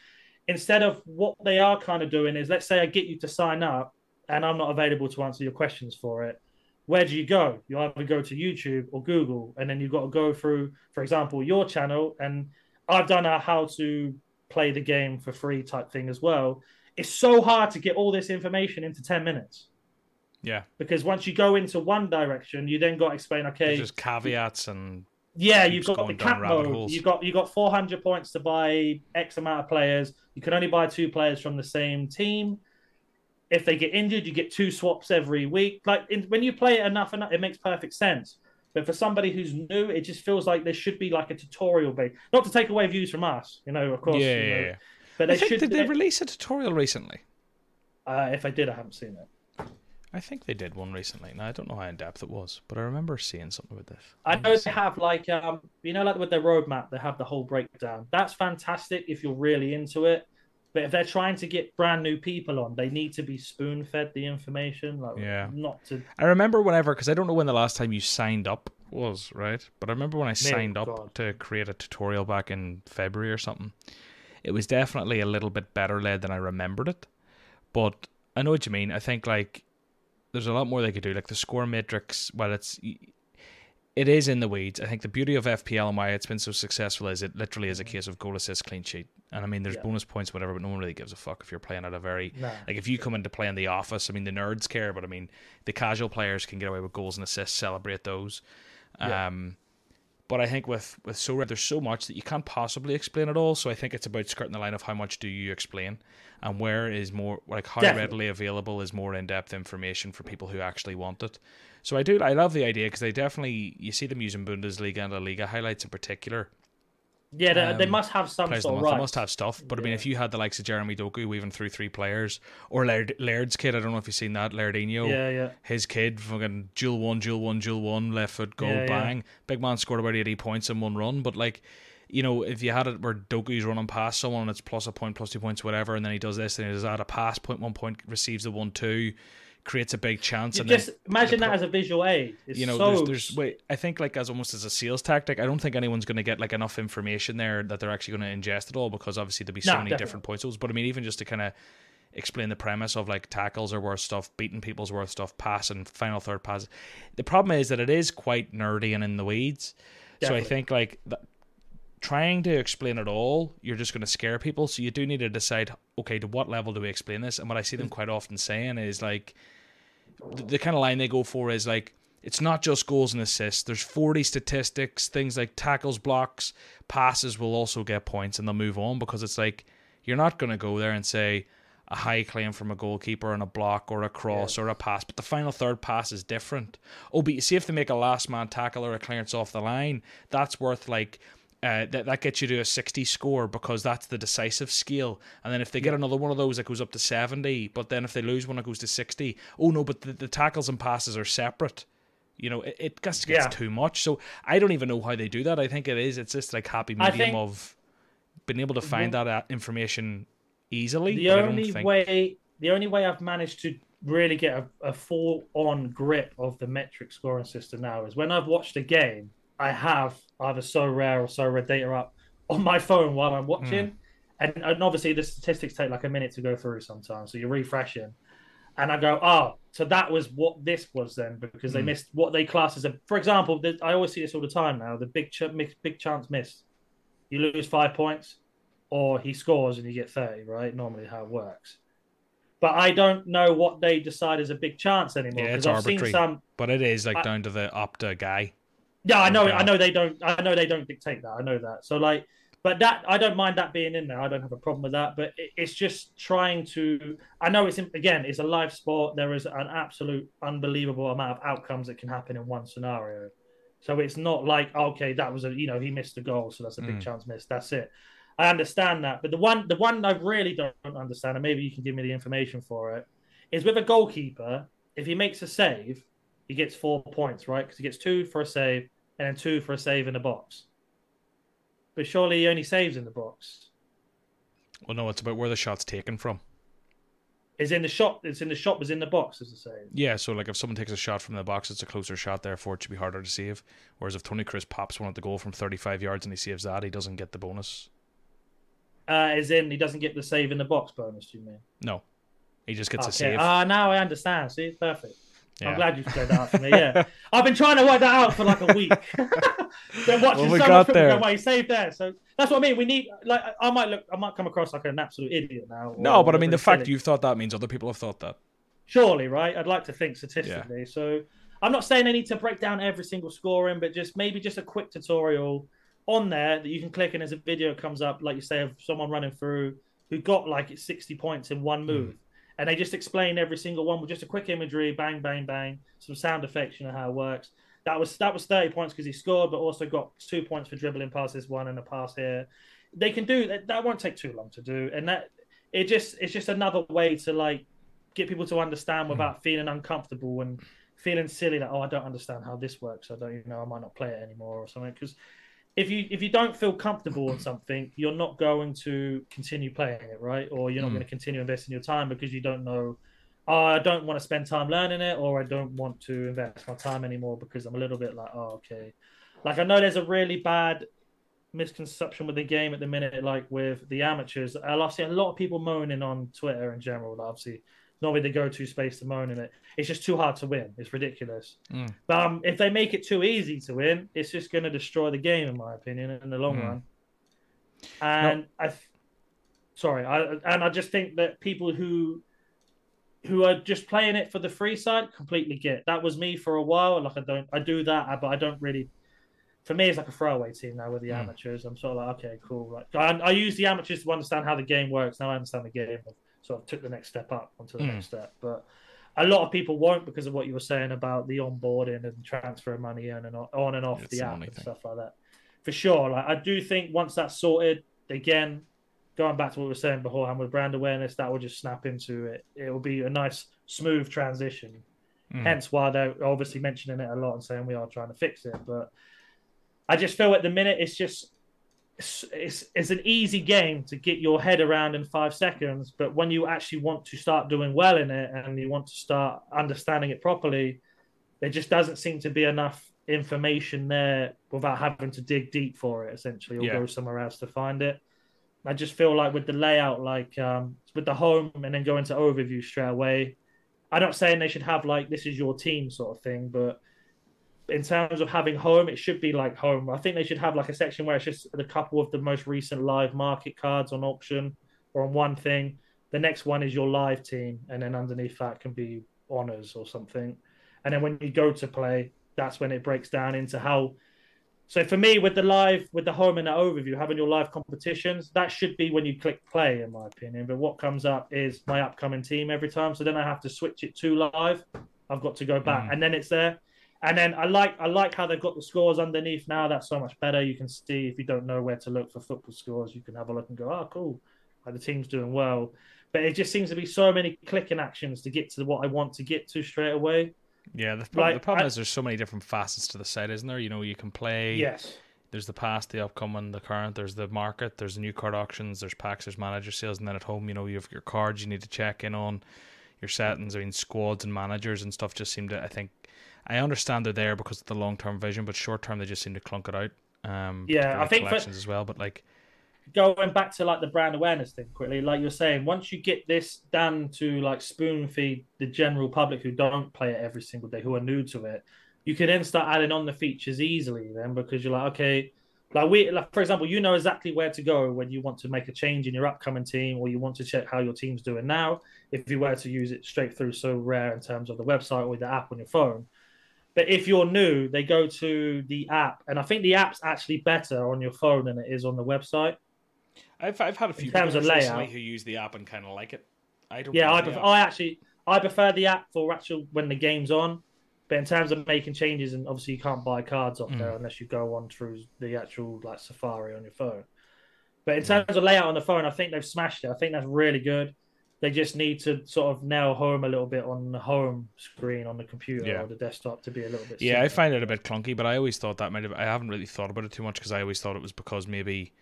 Instead of what they are kind of doing is let's say I get you to sign up and I'm not available to answer your questions for it where do you go? You either go to YouTube or Google, and then you've got to go through, for example, your channel. And I've done a how to play the game for free type thing as well. It's so hard to get all this information into 10 minutes Yeah, because once you go into one direction, you then got to explain, okay, there's just caveats and yeah, you've got the cap mode. You got you got 400 points to buy X amount of players. You can only buy two players from the same team. If they get injured, you get two swaps every week. Like in, when you play it enough, enough, it makes perfect sense. But for somebody who's new, it just feels like there should be like a tutorial base. Not to take away views from us, you know, of course. yeah, you know, yeah. But I they think, should. did they release a tutorial recently? uh, if I did, I haven't seen it. I think they did one recently. Now I don't know how in depth it was, but I remember seeing something with this. I know they have like um, you know, like with their roadmap, they have the whole breakdown. That's fantastic if you're really into it. But if they're trying to get brand new people on, they need to be spoon fed the information. Like, Yeah. not to. I remember whenever because I don't know when the last time you signed up was, right? But I remember when I signed up God. to create a tutorial back in February or something. It was definitely a little bit better led than I remembered it. But I know what you mean. I think like there's a lot more they could do. Like the score matrix, well, it's it is in the weeds. I think the beauty of FPL and why it's been so successful is it literally is a case of goal assist, clean sheet. And I mean, there's Yeah. bonus points, whatever, but no one really gives a fuck if you're playing at a very No. like if you come into play in the office. I mean, the nerds care, but I mean, the casual players can get away with goals and assists, celebrate those. Yeah. Um, but I think with with so there's so much that you can't possibly explain it all. So I think it's about skirting the line of how much do you explain, and where is more like how Definitely. readily available is more in depth information for people who actually want it. So I do I love the idea because they definitely you see them using Bundesliga and La Liga highlights in particular Yeah, they, they Um, must have some sort of right. They must have stuff. But I mean, if you had the likes of Jeremy Doku weaving through three players, or Laird, Laird's kid, I don't know if you've seen that, Lairdinho, Yeah, yeah. his kid, fucking dual one, dual one, dual one, left foot goal, Yeah, yeah. bang. Big man scored about 80 points in one run. But like, you know, if you had it where Doku's running past someone and it's plus a point, plus two points, whatever, and then he does this and he does add a pass, point one point, receives the one two, creates a big chance. You and just imagine the that as a visual aid. It's you know, so there's, there's wait. I think like as almost as a sales tactic, I don't think anyone's going to get like enough information there that they're actually going to ingest it all because obviously there'll be so No, many definitely. different points. But I mean, even just to kind of explain the premise of like tackles are worth stuff, beating people's worth stuff, passing, final third passes. The problem is that it is quite nerdy and in the weeds. So I think like that, trying to explain it all, you're just going to scare people. So you do need to decide, okay, to what level do we explain this? And what I see them mm. quite often saying is like, the, the kind of line they go for is like, it's not just goals and assists. There's 40 statistics, things like tackles, blocks, passes will also get points, and they'll move on because it's like you're not going to go there and say a high claim from a goalkeeper and a block or a cross or a pass, but the final third pass is different. Oh, but you see if they make a last man tackle or a clearance off the line, that's worth like uh, that that gets you to a 60 score because that's the decisive scale. And then if they get another one of those, it goes up to 70. But then if they lose one, it goes to 60. Oh no, but the, the tackles and passes are separate. You know, it, it gets, gets Yeah. too much. So I don't even know how they do that. I think it is. It's just like happy medium think- of being able to find that uh, information easily. the but I don't only think- way the only way I've managed to really get a, a full on grip of the metric scoring system now is when I've watched a game, I have either Sorare or Sorare Data up on my phone while I'm watching. And, and obviously the statistics take like a minute to go through sometimes. So you're refreshing. And I go, oh, so that was what this was then, because they Hmm. missed what they class as a. For example, the, I always see this all the time now. The big ch- big chance missed. You lose five points, or he scores and you get thirty. Right, normally how it works. But I don't know what they decide is a big chance anymore Yeah, it's I've arbitrary. seen some. But it is like I- down to the Opta guy. Yeah, I know. Okay. I know they don't. I know they don't dictate that. I know that. So like, but that I don't mind that being in there. I don't have a problem with that. But it, it's just trying to. I know it's again. It's a live sport. There is an absolute unbelievable amount of outcomes that can happen in one scenario. So it's not like okay, that was a you know he missed a goal, so that's a big Mm. chance missed. That's it. I understand that, but the one the one I really don't understand, and maybe you can give me the information for it, is with a goalkeeper. If he makes a save, he gets four points, right? Because he gets two for a save and then two for a save in the box. But surely he only saves in the box. Well, no, it's about where the shot's taken from. Is in the shot. It's in the shot. Was in the box as a save. Yeah, so like if someone takes a shot from the box, it's a closer shot, therefore it should be harder to save. Whereas if Toni Kroos pops one at the goal from 35 yards and he saves that, he doesn't get the bonus. Uh, as in he doesn't get the save in the box bonus. Do you mean? No, he just gets a save. Ah, now I understand. See, perfect. Yeah. I'm glad you said that for me. Yeah, I've been trying to work that out for like a week. Been watching Well, we so much football, going, Why he saved there? So that's what I mean. We need like I might look. I might come across like an absolute idiot now. No, but I mean, the fact silly. you've thought that means other people have thought that. surely, right? I'd like to think statistically. So I'm not saying I need to break down every single scoring, but just maybe just a quick tutorial on there that you can click and as a video comes up, like you say, of someone running through who got like 60 points in one hmm. move. And they just explain every single one with just a quick imagery, bang, bang, bang, some sound effects, you know how it works. That was that was 30 points because he scored, but also got two points for dribbling past this one and a pass here. They can do that. That won't take too long to do, and that it just it's just another way to like get people to understand hmm. without feeling uncomfortable and feeling silly that oh I don't understand how this works. I don't you know I might not play it anymore or something because if you if you don't feel comfortable in something, you're not going to continue playing it, right? Or you're not Mm. going to continue investing your time because you don't know. Oh, I don't want to spend time learning it, or I don't want to invest my time anymore because I'm a little bit like, oh, okay. Like I know there's a really bad misconception with the game at the minute, like with the amateurs. I see a lot of people moaning on Twitter in general. Like obviously, not really the go-to space to moan in it. It's just too hard to win. It's ridiculous. Mm. But um, if they make it too easy to win, it's just going to destroy the game, in my opinion, in the long Mm. run. And I, th- sorry, I and I just think that people who who are just playing it for the free side completely get. That was me for a while. Like I don't, I do that, but I don't really. For me, it's like a throwaway team now with the Mm. amateurs. I'm sort of like, okay, cool. Like I, I use the amateurs to understand how the game works. Now I understand the game. Sort of took the next step up onto the Mm. next step, but a lot of people won't because of what you were saying about the onboarding and transfer money in and on and off It's the app and thing. stuff like that. For sure. Like I do think once that's sorted, again, going back to what we were saying beforehand with brand awareness, that will just snap into it. It will be a nice, smooth transition. Mm. Hence why they're obviously mentioning it a lot and saying we are trying to fix it. But I just feel at the minute it's just it's, it's it's an easy game to get your head around in five seconds. But when you actually want to start doing well in it and you want to start understanding it properly, there just doesn't seem to be enough information there without having to dig deep for it essentially or Yeah. go somewhere else to find it. I just feel like with the layout, like um, with the home and then go into overview straight away. I'm not saying they should have like this is your team sort of thing, but in terms of having home, it should be like home. I think they should have like a section where it's just a couple of the most recent live market cards on auction or on one thing. The next one is your live team, and then underneath that can be honors or something. And then when you go to play, that's when it breaks down into how. So for me, with the live, with the home and the overview, having your live competitions, that should be when you click play, in my opinion. But what comes up is my upcoming team every time. So then I have to switch it to live. I've got to go back, Mm. and then it's there. And then I like I like how they've got the scores underneath now. That's so much better. You can see if you don't know where to look for football scores, you can have a look and go, oh, cool, like the team's doing well. But it just seems to be so many clicking actions to get to what I want to get to straight away. Yeah, the, prob- Like, the problem I- is there's so many different facets to the site, isn't there? You know, you can play. Yes. There's the past, the upcoming, the current. There's the market. There's the new card auctions. There's packs. There's manager sales, and then at home, you know, you have your cards. You need to check in on your settings. I mean, squads and managers and stuff just seem to. I think I understand they're there because of the long term vision, but short term they just seem to clunk it out. Um, Yeah, I think for- as well. But like, going back to like the brand awareness thing quickly, like you're saying, once you get this down to like spoon feed the general public who don't play it every single day, who are new to it, you can then start adding on the features easily then because you're like, okay, like we like for example, you know exactly where to go when you want to make a change in your upcoming team or you want to check how your team's doing now. If you were to use it straight through Sorare in terms of the website or the app on your phone. But if you're new, they go to the app, and I think the app's actually better on your phone than it is on the website. I've I've had a few In terms of layout. who use the app and kind of like it. I don't. Yeah, I prefer. I actually I prefer the app for actual when the game's on. But in terms of making changes, and obviously you can't buy cards off Mm. there unless you go on through the actual like Safari on your phone. But in terms of layout on the phone, I think they've smashed it. I think that's really good. They just need to sort of nail home a little bit on the home screen on the computer Yeah. or the desktop to be a little bit. Yeah, I find it a bit clunky, but I always thought that might have. I haven't really thought about it too much because I always thought it was because maybe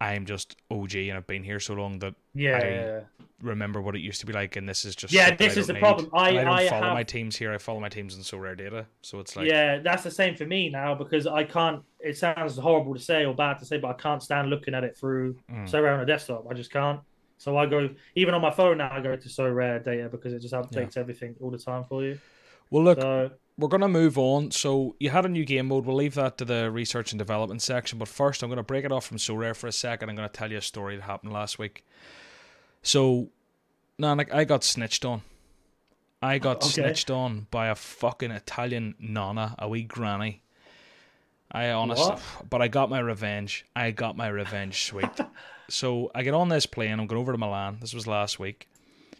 I'm just OG and I've been here so long that Yeah, I- yeah, remember what it used to be like, and this is just Yeah, this is the need. problem. I- And I don't I follow have- my teams here. I follow my teams in Sorare Data, so it's like yeah, that's the same for me now because I can't. It sounds horrible to say or bad to say, but I can't stand looking at it through Mm. Sorare on a desktop. I just can't. So I go even on my phone now. I go to Sorare Data because it just updates everything all the time for you. Well, look, So we're gonna move on. So you had a new game mode. We'll leave that to the research and development section. But first, I'm gonna break it off from Sorare for a second. I'm gonna tell you a story that happened last week. So, like I got snitched on. I got Okay. snitched on by a fucking Italian nana, a wee granny. I honestly, What? but I got my revenge. I got my revenge, sweet. so I get on this plane. I'm going over to Milan. This was last week.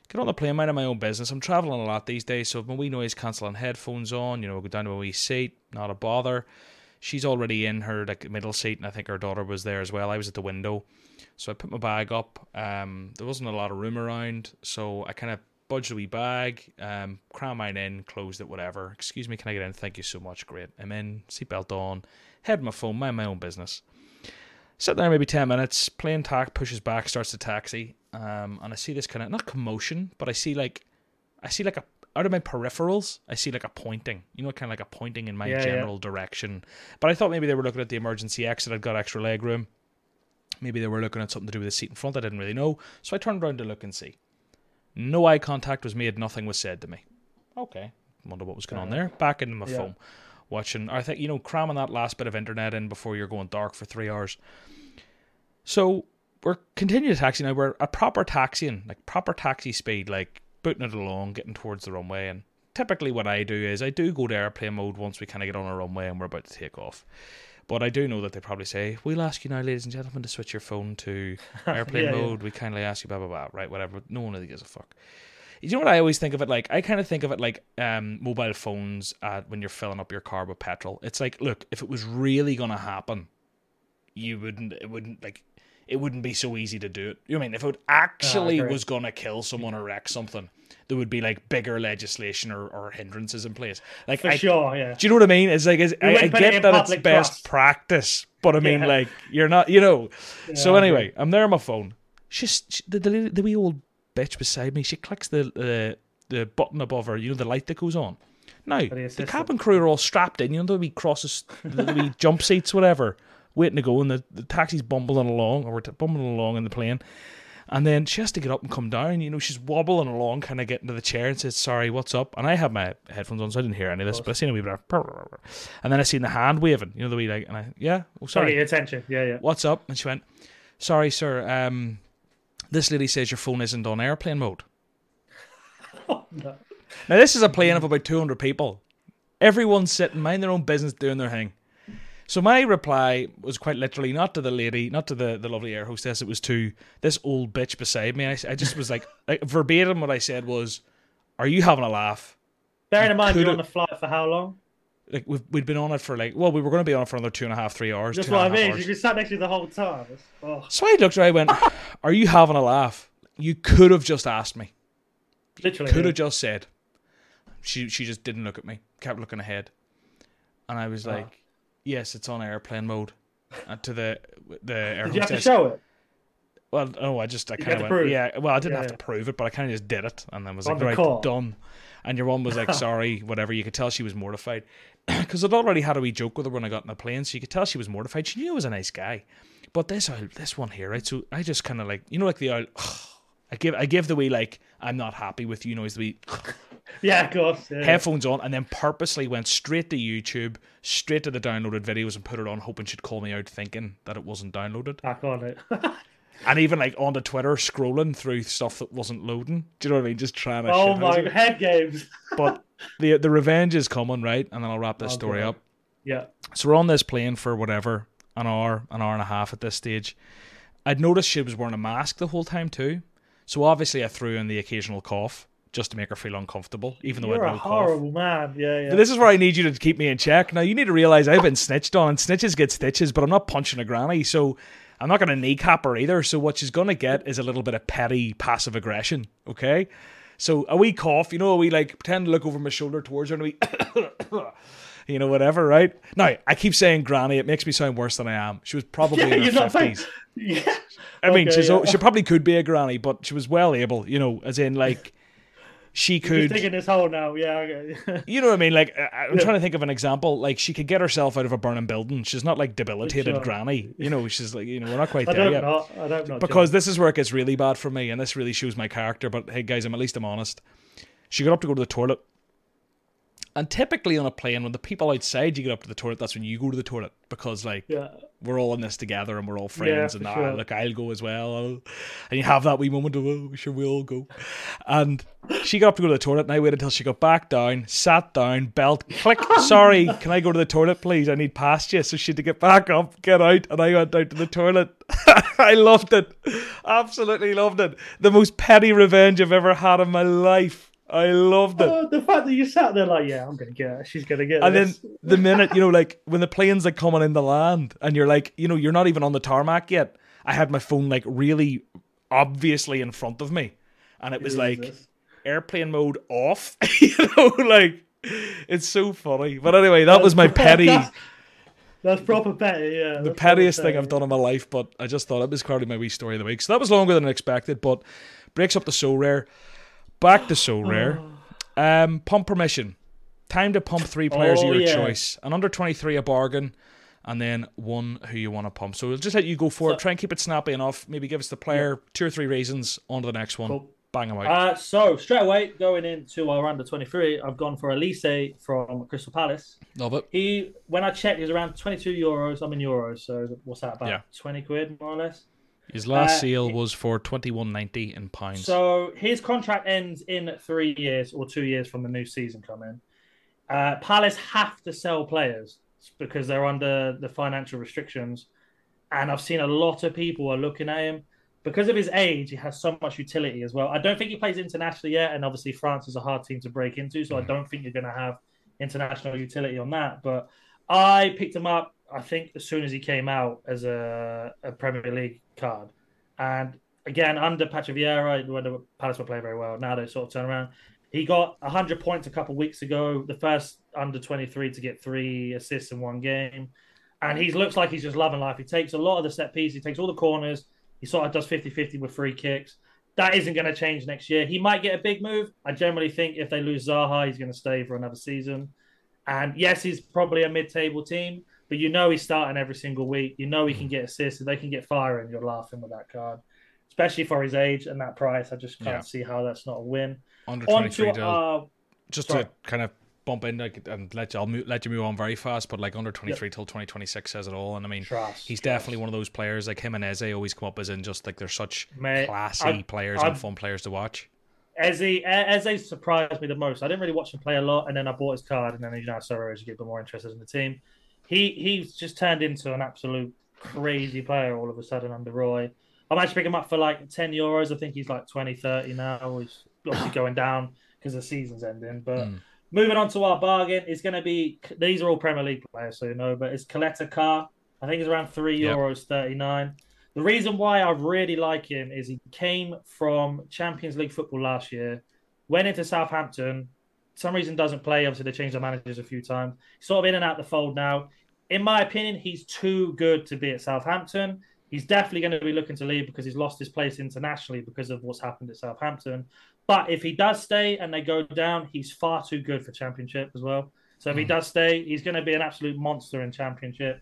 Get on the plane, minding my own business. I'm traveling a lot these days, so my wee noise cancelling headphones on, you know, go down to my wee seat, not a bother. She's already in her like middle seat, and I think her daughter was there as well. I was at the window, so I put my bag up. Um, there wasn't a lot of room around, so I kind of budged a wee bag, um, cram mine in, closed it, whatever. Excuse me, can I get in? Thank you so much. Great. I'm in, seatbelt on, head my phone, mind my own business. Sit there maybe 10 minutes, plane tack pushes back, starts the taxi, um, and I see this kind of, not commotion, but I see like, I see like a, out of my peripherals, I see like a pointing, you know, kind of like a pointing in my Yeah, yeah. general direction. But I thought maybe they were looking at the emergency exit, I'd got extra leg room. Maybe they were looking at something to do with the seat in front, I didn't really know. So I turned around to look and see. No eye contact was made, nothing was said to me. Okay, wonder what was going on there. Back into my Yeah. phone, watching, I think, you know, cramming that last bit of internet in before you're going dark for three hours. So we're continuing to taxi now. We're a proper taxiing, like proper taxi speed, like booting it along, getting towards the runway. And typically, what I do is I do go to airplane mode once we kind of get on a runway and we're about to take off. But I do know that they probably say, "We'll ask you now, ladies and gentlemen, to switch your phone to airplane Yeah, yeah. mode. We kindly ask you, blah blah blah." Right, whatever. No one really gives a fuck. You know what I always think of it like? I kind of think of it like um, mobile phones uh, when you're filling up your car with petrol. It's like, look, if it was really gonna happen, you wouldn't. It wouldn't like. It wouldn't be so easy to do it. You know what I mean if it actually agree. was gonna kill someone or wreck something, there would be like bigger legislation or, or hindrances in place. Like for I, sure, yeah. do you know what I mean? It's like it's, I, I wouldn't it get that it's best trust. practice, but I mean, Yeah. like you're not, you know. so Yeah, I anyway, I'm there on my phone. She's she, the, the the wee old bitch beside me. She clicks the uh, the button above her. You know the light that goes on. Now the cabin crew are all strapped in. You know the wee crosses, the wee jump seats, whatever, waiting to go, and the, the taxi's bumbling along, or we're t- bumbling along in the plane. And then she has to get up and come down. You know, she's wobbling along, kind of getting to the chair and says, Sorry, what's up? And I have my headphones on, so I didn't hear any of this, but I seen a wee bit of. And then I seen the hand waving, you know, the wee, like, and I, yeah, oh, Sorry, your attention. Yeah, yeah. what's up? And she went, Sorry, sir, um, this lady says your phone isn't on airplane mode. Oh, no. Now, this is a plane of about 200 people. Everyone's sitting, mind their own business, doing their thing. So my reply was quite literally not to the lady, not to the, the lovely air hostess. It was to this old bitch beside me. I, I just was like, like, verbatim. What I said was, "Are you having a laugh?" Bearing in mind, you're on the flight for how long? Like we've we'd been on it for like, well, we were going to be on it for another two and a half, three hours. That's what I mean. hours. You sat next to the whole time. Oh, So I looked. I went, "Are you having a laugh?" You could have just asked me. literally. Could yeah. have just said. She she just didn't look at me. Kept looking ahead, and I was Oh. like, "Yes, it's on airplane mode." And to the the air Did you have to show it? Well, no, I just I kind of went, yeah. Well, I didn't Yeah, have yeah. to prove it, but I kind of just did it, and then was On like, the right, call. done. And your mom was like, sorry, whatever. You could tell she was mortified because I'd already had a wee joke with her when I got in the plane, so you could tell she was mortified. She knew I was a nice guy, but this this one here, right? So I just kind of like, you know, like the owl. I give I give the way like I'm not happy with you noise the wee Yeah, of course. Yeah. headphones on and then purposely went straight to YouTube, straight to the downloaded videos and put it on, hoping she'd call me out thinking that it wasn't downloaded. Back on it. and even like onto Twitter, scrolling through stuff that wasn't loading. Do you know what I mean? Just trying to. Oh shit my it. head games. But the the revenge is coming, right? And then I'll wrap this Oh, story God. up. Yeah. So we're on this plane for whatever an hour, an hour and a half at this stage. I'd noticed she was wearing a mask the whole time too. So obviously I threw in the occasional cough just to make her feel uncomfortable, even though You're I a had no cough. horrible man. Yeah, yeah. This is where I need you to keep me in check. Now you need to realize I've been snitched on, and snitches get stitches, but I'm not punching a granny, so I'm not going to kneecap her either. So what she's going to get is a little bit of petty passive aggression. Okay, so a wee cough, you know, a wee like pretend to look over my shoulder towards her, and a wee, you know, whatever. Right now, I keep saying granny. It makes me sound worse than I am. She was probably Yeah, in her you're not fifties. yeah. I mean, Okay, she's yeah. she probably could be a granny, but she was well able, you know, as in like she could. digging this hole now. Yeah. Okay. You know what I mean? Like, I'm Yeah. trying to think of an example. Like, she could get herself out of a burning building. She's not like debilitated Sure. granny. You know, she's like, you know, we're not quite I there don't yet. know. I don't know. Because this is where it gets really bad for me, and this really shows my character. But hey, guys, I'm at least I'm honest. She got up to go to the toilet, and typically on a plane, when the people outside you get up to the toilet, that's when you go to the toilet because like Yeah. we're all in this together and we're all friends. Yeah, and ah, sure. look, I'll go as well. I'll- And you have that wee moment of, oh, sure, we all go. And she got up to go to the toilet, and I waited until she got back down, sat down, belt, click. Sorry, can I go to the toilet, please? I need past you. So she had to get back up, get out, and I went down to the toilet. I loved it. Absolutely loved it. The most petty revenge I've ever had in my life. I loved it. Oh, the fact that you sat there like, yeah, I'm gonna get her. She's gonna get it. And then the minute, you know, like when the plane's like coming in the land and you're like, you know, you're not even on the tarmac yet. I had my phone like really obviously in front of me. And it was like airplane mode off. you know, like it's so funny. But anyway, that was my petty That's, that's proper petty. Yeah. the pettiest proper thing I've done in my life, but I just thought it was probably my wee story of the week. So that was longer than I expected, but breaks up the Sorare. Back to Sorare. Um, pump permission. Time to pump three players Oh, of your yeah. choice. An under 23, a bargain. And then one who you want to pump. So we'll just let you go for it. Try and keep it snappy enough. Maybe give us the player two or three reasons. On to the next one. Cool. Bang them out. Uh, so straight away going into our under 23, I've gone for Olise from Crystal Palace. Love it. He, when I checked, he was around 22 euros. I'm in euros, so what's that about? Yeah. 20 quid more or less. His last uh, seal was for 21.90 in pounds. So his contract ends in three years or two years from the new season coming. Uh, Palace have to sell players because they're under the financial restrictions, and I've seen a lot of people are looking at him because of his age. He has so much utility as well. I don't think he plays internationally yet, and obviously France is a hard team to break into, so I don't think you're going to have international utility on that. But I picked him up. I think as soon as he came out as a, a Premier League card, and again under Patrick Vieira, when the Palace were playing very well. Now they sort of turn around. He got 100 points a couple weeks ago, the first under 23 to get three assists in one game. And he looks like he's just loving life. He takes a lot of the set pieces, he takes all the corners, he sort of does 50 50 with free kicks. That isn't going to change next year. He might get a big move. I generally think if they lose Zaha, he's going to stay for another season. And yes, he's probably a mid table team, but you know he's starting every single week. You know he can get assists. If they can get firing, you're laughing with that card, especially for his age and that price. I just can't Yeah. see how that's not a win. Under 23, to uh, just sorry. to kind of bump in like, and let you, I'll mo- let you move on very fast, but like under 23 till 2026 says it all. And I mean, trust. he's trust. definitely one of those players like him and Eze always come up as in just like they're such Mate, classy I- players I- and fun players to watch. Eze, Eze surprised me the most. I didn't really watch him play a lot, and then I bought his card, and then you know, sorry, as you get a bit more interested in the team. He he's just turned into an absolute crazy player all of a sudden under Roy. I'm actually picking him up for like 10 euros. I think he's like 20, 30 now. He's obviously going down because the season's ending. But Mm. moving on to our bargain, it's going to be these are all Premier League players, so you know, but it's Caleta-Car. I think it's around three Yep. euros 39. The reason why I really like him is he came from Champions League football last year, went into Southampton. Some reason doesn't play. Obviously, they changed their managers a few times. Sort of in and out the fold now. In my opinion, he's too good to be at Southampton. He's definitely going to be looking to leave because he's lost his place internationally because of what's happened at Southampton. But if he does stay and they go down, he's far too good for Championship as well. So if he Mm. does stay, he's going to be an absolute monster in Championship.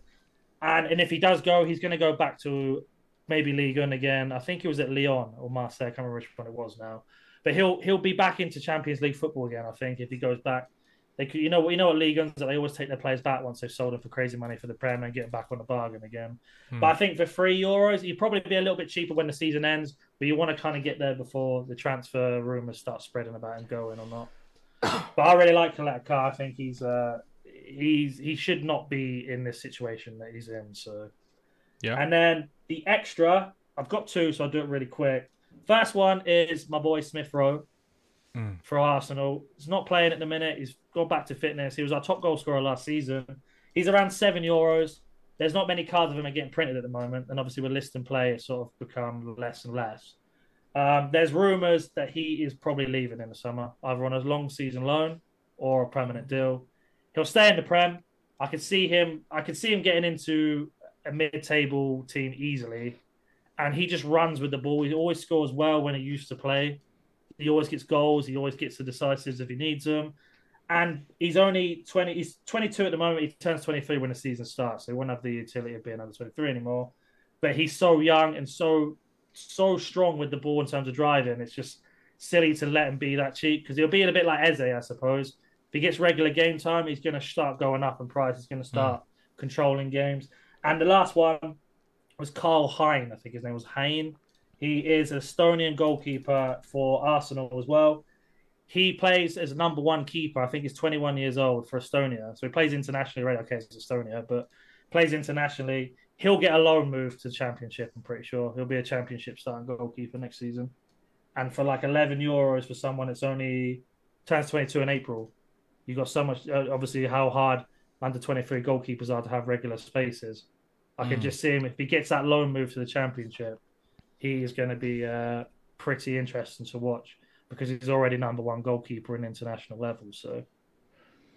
And and if he does go, he's going to go back to maybe Ligue 1 again. I think he was at Lyon or Marseille. I can't remember which one it was now. But he'll he'll be back into Champions League football again. I think if he goes back. They could, you know, you know what league that they always take their players back once they've sold them for crazy money for the Prem and get them back on the bargain again. Hmm. But I think for three euros, you'd probably be a little bit cheaper when the season ends. But you want to kind of get there before the transfer rumors start spreading about him going or not. but I really like Caleta-Car. I think he's uh he's he should not be in this situation that he's in. So yeah. And then the extra, I've got two, so I'll do it really quick. First one is my boy Smith Rowe mm. for Arsenal. He's not playing at the minute. He's gone back to fitness. He was our top goal scorer last season. He's around seven euros. There's not many cards of him getting printed at the moment, and obviously with list and play, it's sort of become less and less. Um, there's rumours that he is probably leaving in the summer, either on a long season loan or a permanent deal. He'll stay in the Prem. I could see him. I could see him getting into a mid-table team easily, and he just runs with the ball. He always scores well when he used to play. He always gets goals. He always gets the decisives if he needs them. And he's only 20, he's 22 at the moment. He turns 23 when the season starts. So he won't have the utility of being under 23 anymore. But he's so young and so, so strong with the ball in terms of driving. It's just silly to let him be that cheap because he'll be a bit like Eze, I suppose. If he gets regular game time, he's going to start going up and price. He's going to start mm. controlling games. And the last one was Karl Hein. I think his name was Hein. He is an Estonian goalkeeper for Arsenal as well. He plays as a number one keeper. I think he's 21 years old for Estonia. So he plays internationally, right? Okay, it's Estonia, but plays internationally. He'll get a loan move to championship, I'm pretty sure. He'll be a championship starting goalkeeper next season. And for like 11 euros for someone that's only turns 22 in April, you got so much, uh, obviously, how hard under 23 goalkeepers are to have regular spaces. I mm. can just see him if he gets that loan move to the championship, he is going to be uh, pretty interesting to watch because he's already number one goalkeeper in international level. So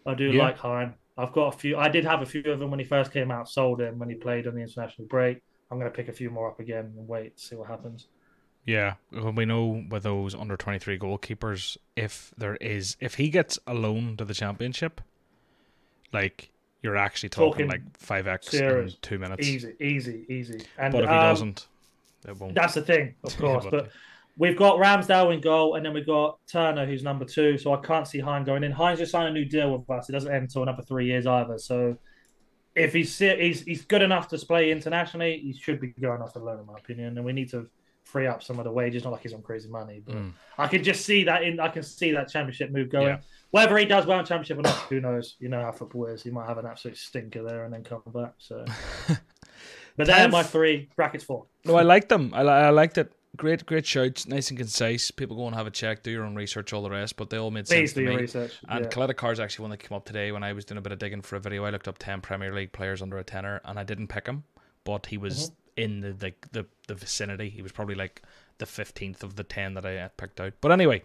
I do yeah. like Hein. I've got a few. I did have a few of them when he first came out. Sold him when he played on the international break. I'm going to pick a few more up again and wait to see what happens. Yeah, well, we know with those under 23 goalkeepers, if there is, if he gets a loan to the championship, like you're actually talking, talking like five x in two minutes. Easy, easy, easy. And but if he um, doesn't, it won't. That's the thing, of course. yeah, but, but we've got Ramsdale in goal, and then we've got Turner, who's number two. So I can't see Hein going in. Hein's just signed a new deal with us. It doesn't end until another three years either. So if he's he's he's good enough to play internationally, he should be going off the loan, in my opinion. And we need to free up some of the wages. Not like he's on crazy money, but mm. I can just see that in. I can see that championship move going. Yeah. Whether he does well in championship or not, who knows? You know how football is. He might have an absolute stinker there and then come back. So, but they're my three brackets four. No, I like them. I, I liked it. Great, great shouts, nice and concise. People go and have a check, do your own research, all the rest, but they all made sense Please to me. Research. And yeah. Caleta-Car's actually one that came up today when I was doing a bit of digging for a video. I looked up ten Premier League players under a tenner, and I didn't pick him, but he was mm-hmm. In the, the the the vicinity. He was probably like the fifteenth of the ten that I had picked out. But anyway,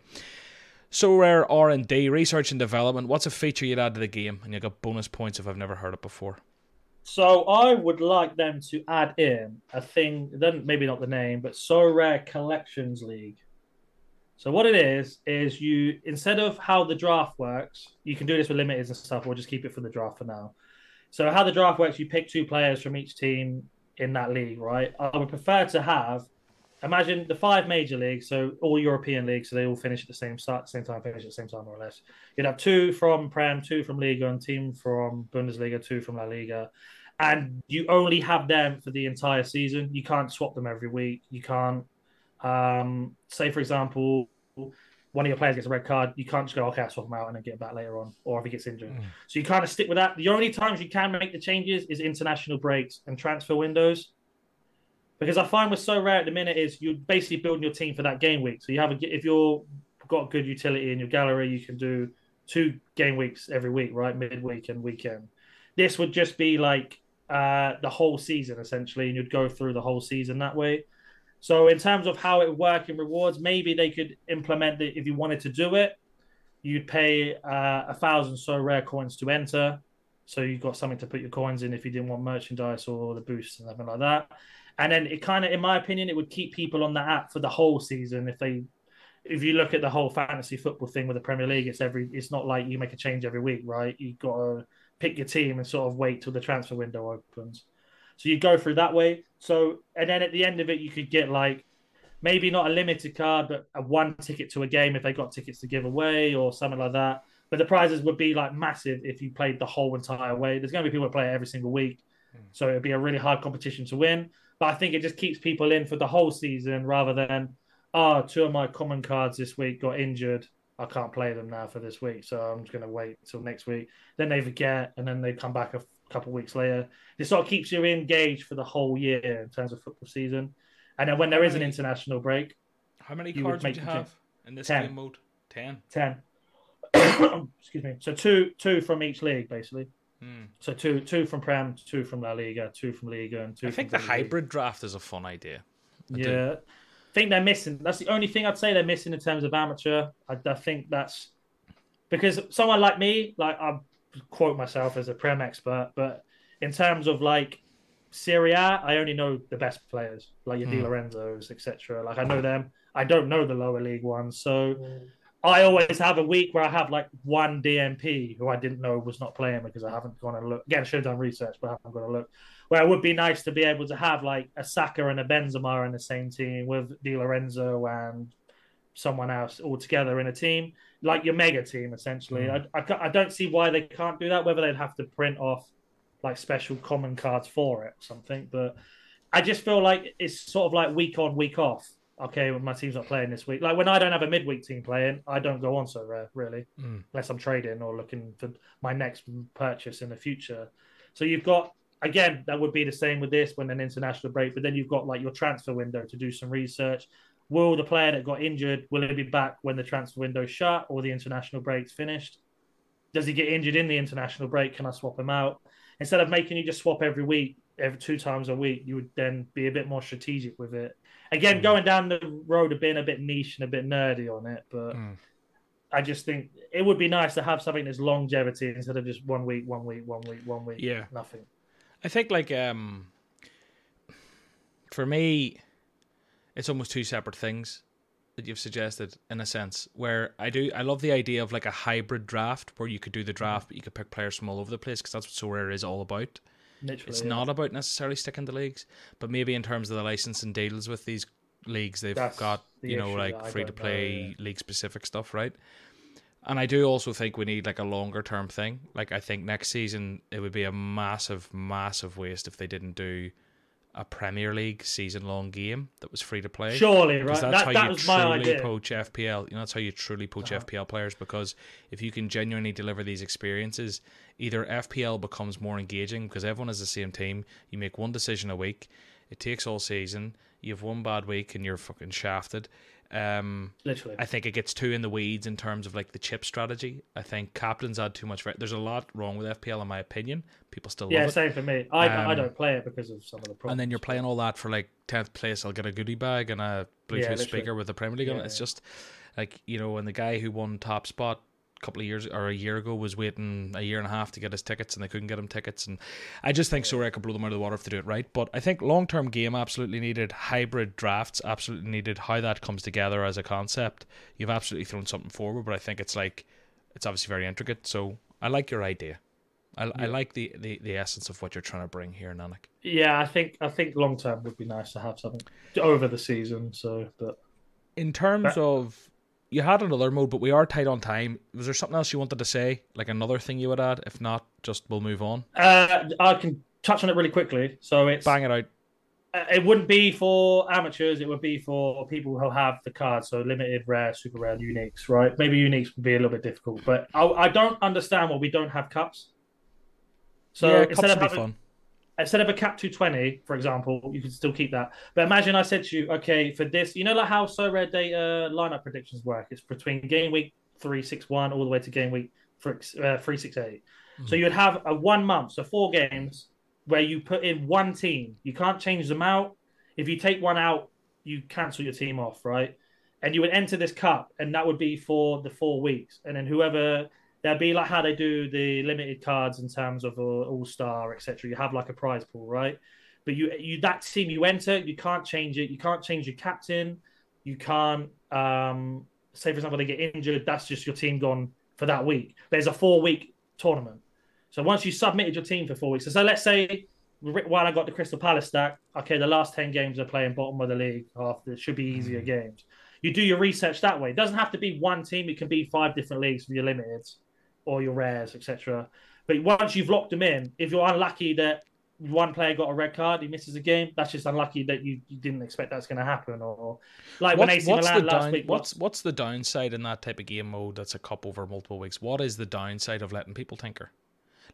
Sorare R and D research and development. What's a feature you'd add to the game, and you got bonus points if I've never heard it before. So I would like them to add in a thing. Then maybe not the name, but Sorare Collections League. So what it is is you instead of how the draft works, you can do this with limiteds and stuff. We'll just keep it for the draft for now. So how the draft works, you pick two players from each team in that league, right? I would prefer to have imagine the five major leagues, so all European leagues, so they all finish at the same start, same time, finish at the same time, more or less. You'd have two from Prem, two from Liga, and team from Bundesliga, two from La Liga, and you only have them for the entire season. You can't swap them every week. You can't, um, say for example, one of your players gets a red card, you can't just go, okay, I'll swap him out and then get back later on, or if he gets injured. Mm. So you kind of stick with that. The only times you can make the changes is international breaks and transfer windows. Because I find what's Sorare at the minute is you're basically building your team for that game week. So you have a, if you're got good utility in your gallery, you can do two game weeks every week, right? Midweek and weekend. This would just be like uh, the whole season essentially, and you'd go through the whole season that way. So in terms of how it would work in rewards, maybe they could implement that if you wanted to do it, you'd pay uh, a thousand Sorare coins to enter. So you've got something to put your coins in if you didn't want merchandise or the boosts and something like that. And then it kind of, in my opinion, it would keep people on the app for the whole season if they if you look at the whole fantasy football thing with the Premier League, it's every it's not like you make a change every week, right? You got to pick your team and sort of wait till the transfer window opens. So you go through that way. So and then at the end of it, you could get like maybe not a limited card, but a one ticket to a game if they got tickets to give away or something like that. but the prizes would be like massive if you played the whole entire way. There's going to be people that play every single week, mm. so it'd be a really hard competition to win. But I think it just keeps people in for the whole season rather than, oh, two of my common cards this week got injured. I can't play them now for this week, so I'm just going to wait until next week. Then they forget, and then they come back a couple weeks later. It sort of keeps you engaged for the whole year in terms of football season. And then when there is an international break, how many cards would you have in this ten. game mode? Ten. Ten. Excuse me. So two, two from each league, basically. Hmm. So two, two from Prem, two from La Liga, two from Liga, and two. I think the hybrid draft is a fun idea. I yeah, do. I think they're missing. That's the only thing I'd say they're missing in terms of amateur. I, I think that's because someone like me, like I quote myself as a Prem expert, but in terms of like Serie A, I only know the best players, like your mm. Di Lorenzo's, etc. Like I know them. I don't know the lower league ones. So mm. I always have a week where I have like one DMP who I didn't know was not playing because I haven't gone and look. Again, I should have done research, but I haven't gone to look. Where it would be nice to be able to have like a Saka and a Benzema in the same team with Di Lorenzo and someone else all together in a team, like your mega team essentially. Mm. I, I, I don't see why they can't do that. Whether they'd have to print off like special common cards for it or something. But I just feel like it's sort of like week on, week off. Okay, when my team's not playing this week. Like when I don't have a midweek team playing, I don't go on Sorare really, mm. unless I'm trading or looking for my next purchase in the future. So you've got again that would be the same with this when an international break, but then you've got like your transfer window to do some research. Will the player that got injured will he be back when the transfer window shut or the international break's finished? Does he get injured in the international break? Can I swap him out? instead of making you just swap every week, every two times a week, you would then be a bit more strategic with it. Again, mm. going down the road of being a bit niche and a bit nerdy on it, but mm. I just think it would be nice to have something that's longevity instead of just one week, one week, one week, one week. Yeah, nothing. I think like um, for me, it's almost two separate things that you've suggested in a sense where I do I love the idea of like a hybrid draft where you could do the draft but you could pick players from all over the place because that's what Sorare is all about. Literally, it's yeah. not about necessarily sticking to leagues, but maybe in terms of the licensing deals with these leagues, they've that's got the you know like free to play yeah. league specific stuff, right? And I do also think we need like a longer term thing. Like I think next season it would be a massive, massive waste if they didn't do a Premier League season long game that was free to play. Surely, right? That's that, how that you was truly my idea. poach FPL. You know, that's how you truly poach uh-huh. FPL players because if you can genuinely deliver these experiences, either FPL becomes more engaging because everyone is the same team. You make one decision a week. It takes all season. You have one bad week and you're fucking shafted. Um, Literally, I think it gets too in the weeds in terms of like the chip strategy. I think captains add too much. There's a lot wrong with FPL in my opinion. People still yeah, love it. same for me. I um, I don't play it because of some of the problems. And then you're playing all that for like tenth place. I'll get a goodie bag and a Bluetooth yeah, speaker with the Premier League yeah, on it. It's yeah. just like you know, and the guy who won top spot couple of years or a year ago was waiting a year and a half to get his tickets and they couldn't get him tickets and I just think Sorare could blow them out of the water if they do it right but I think long term game absolutely needed hybrid drafts absolutely needed how that comes together as a concept you've absolutely thrown something forward but I think it's like it's obviously very intricate so I like your idea I, yeah. I like the, the, the essence of what you're trying to bring here, Nannik. Yeah, I think I think long term would be nice to have something over the season. So, but in terms but, of you had another mode, but we are tight on time. Was there something else you wanted to say? Like another thing you would add? If not, just we'll move on. Uh, I can touch on it really quickly. So it's bang it out. Uh, it wouldn't be for amateurs. It would be for people who have the cards. So limited, rare, super rare, uniques. Right? Maybe uniques would be a little bit difficult, but I, I don't understand why we don't have cups. So yeah, cups would be having, fun instead of a cap 220, for example, you could still keep that. But imagine I said to you, okay, for this, you know, like how Sorare data lineup predictions work. It's between game week three six one all the way to game week uh, three six eight. Mm-hmm. So you would have a one month, so four games where you put in one team. You can't change them out. If you take one out, you cancel your team off, right? And you would enter this cup, and that would be for the four weeks. And then whoever there'll be like how they do the limited cards in terms of uh, All Star, etc. You have like a prize pool, right? But you you that team you enter, you can't change it. You can't change your captain. You can't um, say for example they get injured. That's just your team gone for that week. There's a four week tournament. So once you submitted your team for four weeks, so, so let's say while I got the Crystal Palace stack, okay, the last ten games are playing bottom of the league. After it should be easier mm. games. You do your research that way. It doesn't have to be one team. It can be five different leagues for your limiteds or your rares, etc. But once you've locked them in, if you're unlucky that one player got a red card, he misses a game. That's just unlucky that you, you didn't expect that's going to happen. Or like What's, when AC what's Milan the last down, week. what's what's the downside in that type of game mode that's a cup over multiple weeks? What is the downside of letting people tinker?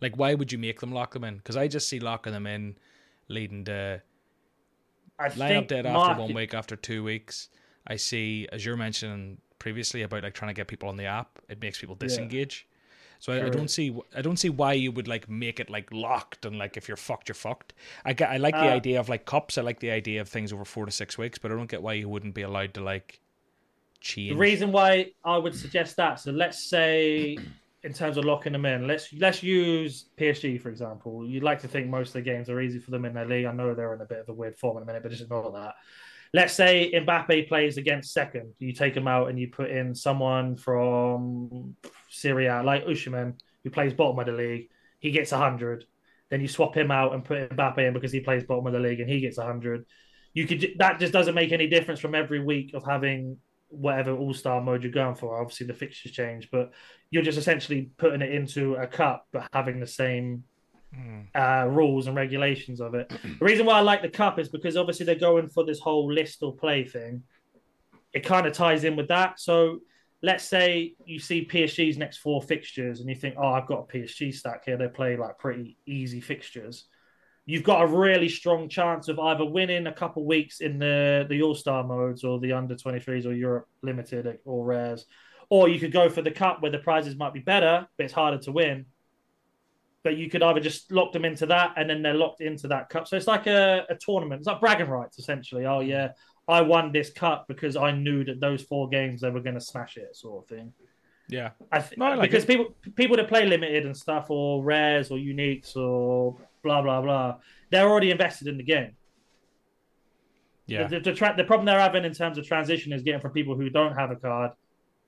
Like, why would you make them lock them in? Because I just see locking them in leading to I line up think dead after one week, after two weeks. I see, as you're mentioning previously about like trying to get people on the app, it makes people disengage. So I, I don't see, I don't see why you would like make it like locked and like if you're fucked, you're fucked. I get, I like the Uh, idea of like cups. I like the idea of things over four to six weeks, but I don't get why you wouldn't be allowed to like change. The reason why I would suggest that, so let's say in terms of locking them in, let's let's use PSG for example. You'd like to think most of the games are easy for them in their league. I know they're in a bit of a weird form in a minute, but just ignore that. Let's say Mbappe plays against second. You take him out and you put in someone from Serie A, like Usherman, who plays bottom of the league. He gets 100. Then you swap him out and put Mbappe in because he plays bottom of the league and he gets 100. You could that just doesn't make any difference from every week of having whatever all star mode you're going for. Obviously, the fixtures change, but you're just essentially putting it into a cup, but having the same Hmm. uh, rules and regulations of it. the reason why I like the cup is because obviously they're going for this whole list or play thing. It kind of ties in with that. So let's say you see PSG's next four fixtures and you think, oh, I've got a PSG stack here. They play like pretty easy fixtures. You've got a really strong chance of either winning a couple weeks in the the All Star modes or the under 23s or Europe Limited or rares, or you could go for the cup where the prizes might be better, but it's harder to win but you could either just lock them into that and then they're locked into that cup. So it's like a, a tournament. It's like bragging rights, essentially. Oh, yeah, I won this cup because I knew that those four games they were going to smash it, sort of thing. Yeah. I th- No, I like because it. people people that play limited and stuff or rares or uniques or blah blah blah, they're already invested in the game. Yeah. The, the, the, tra- the problem they're having in terms of transition is getting from people who don't have a card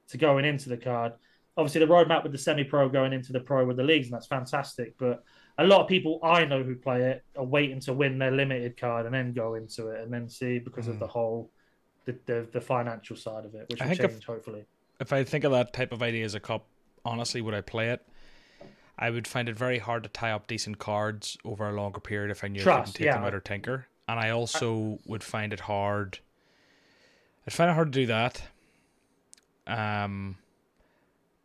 to going into the card. Obviously, the roadmap with the semi-pro going into the pro with the leagues, and that's fantastic. But a lot of people I know who play it are waiting to win their limited card and then go into it and then see because of the whole the, the the financial side of it, which I will think if- hopefully. if I think of that type of idea as a cup, honestly, would I play it? I would find it very hard to tie up decent cards over a longer period if I knew I couldn't take yeah. them out or tinker. And I also would find it hard. I'd find it hard to do that. Um,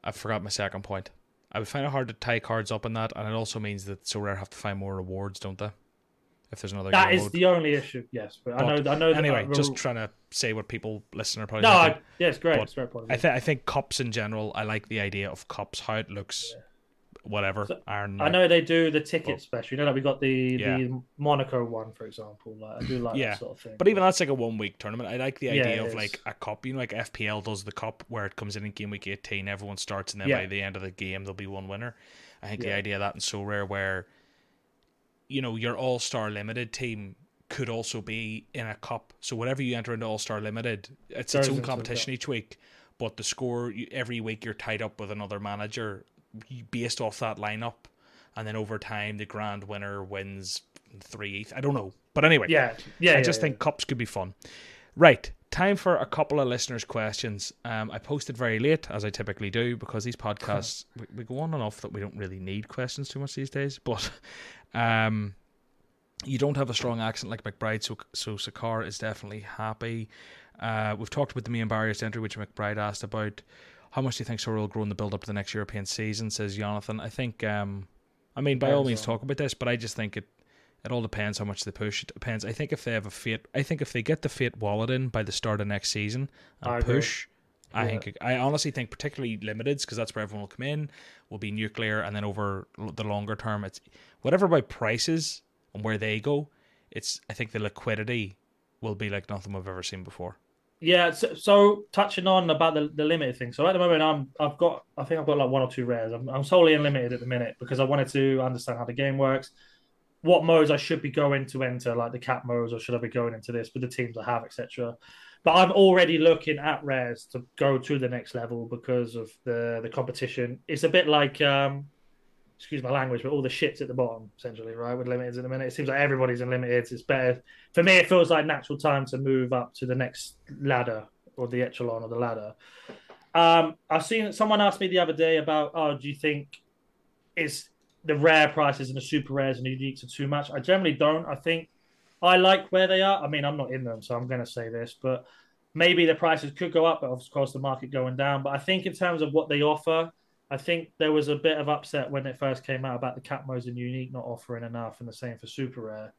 I forgot my second point. I would find it hard to tie cards up in that, and it also means that Sorare have to find more rewards, don't they? If there's another That is the only issue. Yes, but, I know I know. that- anyway, uh, just trying to say what people listening are probably no. I, yeah, it's great. It's great point. I think I think cups in general. I like the idea of cups, how it looks, whatever. So, Iron. I know they do the ticket Well, special. You know, like we got the Yeah. the Monaco one, for example. Like I do like Yeah. that sort of thing. But even that's like a one week tournament. I like the idea it of is. like a cup. You know, like FPL does the cup where it comes in in game week eighteen, everyone starts, and then Yeah. by the end of the game there'll be one winner. I think the idea of that is Sorare where, you know, your all star limited team could also be in a cup. So whatever you enter into all star limited, it's its own competition each week. But the score every week you're tied up with another manager based off that lineup, and then over time the grand winner wins three. ETH. I don't know, but anyway, yeah, yeah. I yeah, just yeah. think cups could be fun. Right, time for a couple of listeners' questions. Um, I posted very late, as I typically do, because these podcasts we, we go on and off that we don't really need questions too much these days. But um, you don't have a strong accent like McBride, so so Sakar is definitely happy. Uh, we've talked about the and barriers to entry, which McBride asked about. How much do you think Sorare will grow in the build up to the next European season? Says Jonathan. I think. Um, I mean, by all means, talk about this, but I just think it it all depends how much they push. It depends. I think if they have a fiat, I think if they get the fiat wallet in by the start of next season and I push, I think I honestly think particularly limiteds because that's where everyone will come in. Will be nuclear, and then over the longer term, it's whatever about prices and where they go. It's I think the liquidity will be like nothing we've ever seen before. Yeah, so, so touching on about the, the limited thing. So at the moment, I'm I've got I think I've got like one or two rares. I'm, I'm solely unlimited at the minute because I wanted to understand how the game works, what modes I should be going to enter, like the cap modes, or should I be going into this with the teams I have, etc. But I'm already looking at rares to go to the next level because of the the competition. It's a bit like um, excuse my language, but all the shits at the bottom, essentially, right? With limiteds at the minute, it seems like everybody's in limiteds. It's better for me. It feels like natural time to move up to the next ladder or the echelon or the ladder. Um, I've seen someone asked me the other day about, oh, do you think is the rare prices and the super rares and the uniques are too much? I generally don't. I think I like where they are. I mean, I'm not in them, so I'm going to say this, but maybe the prices could go up, but of course the market going down. But I think in terms of what they offer, I think there was a bit of upset when it first came out about the cap modes and unique not offering enough, and the same for super rare.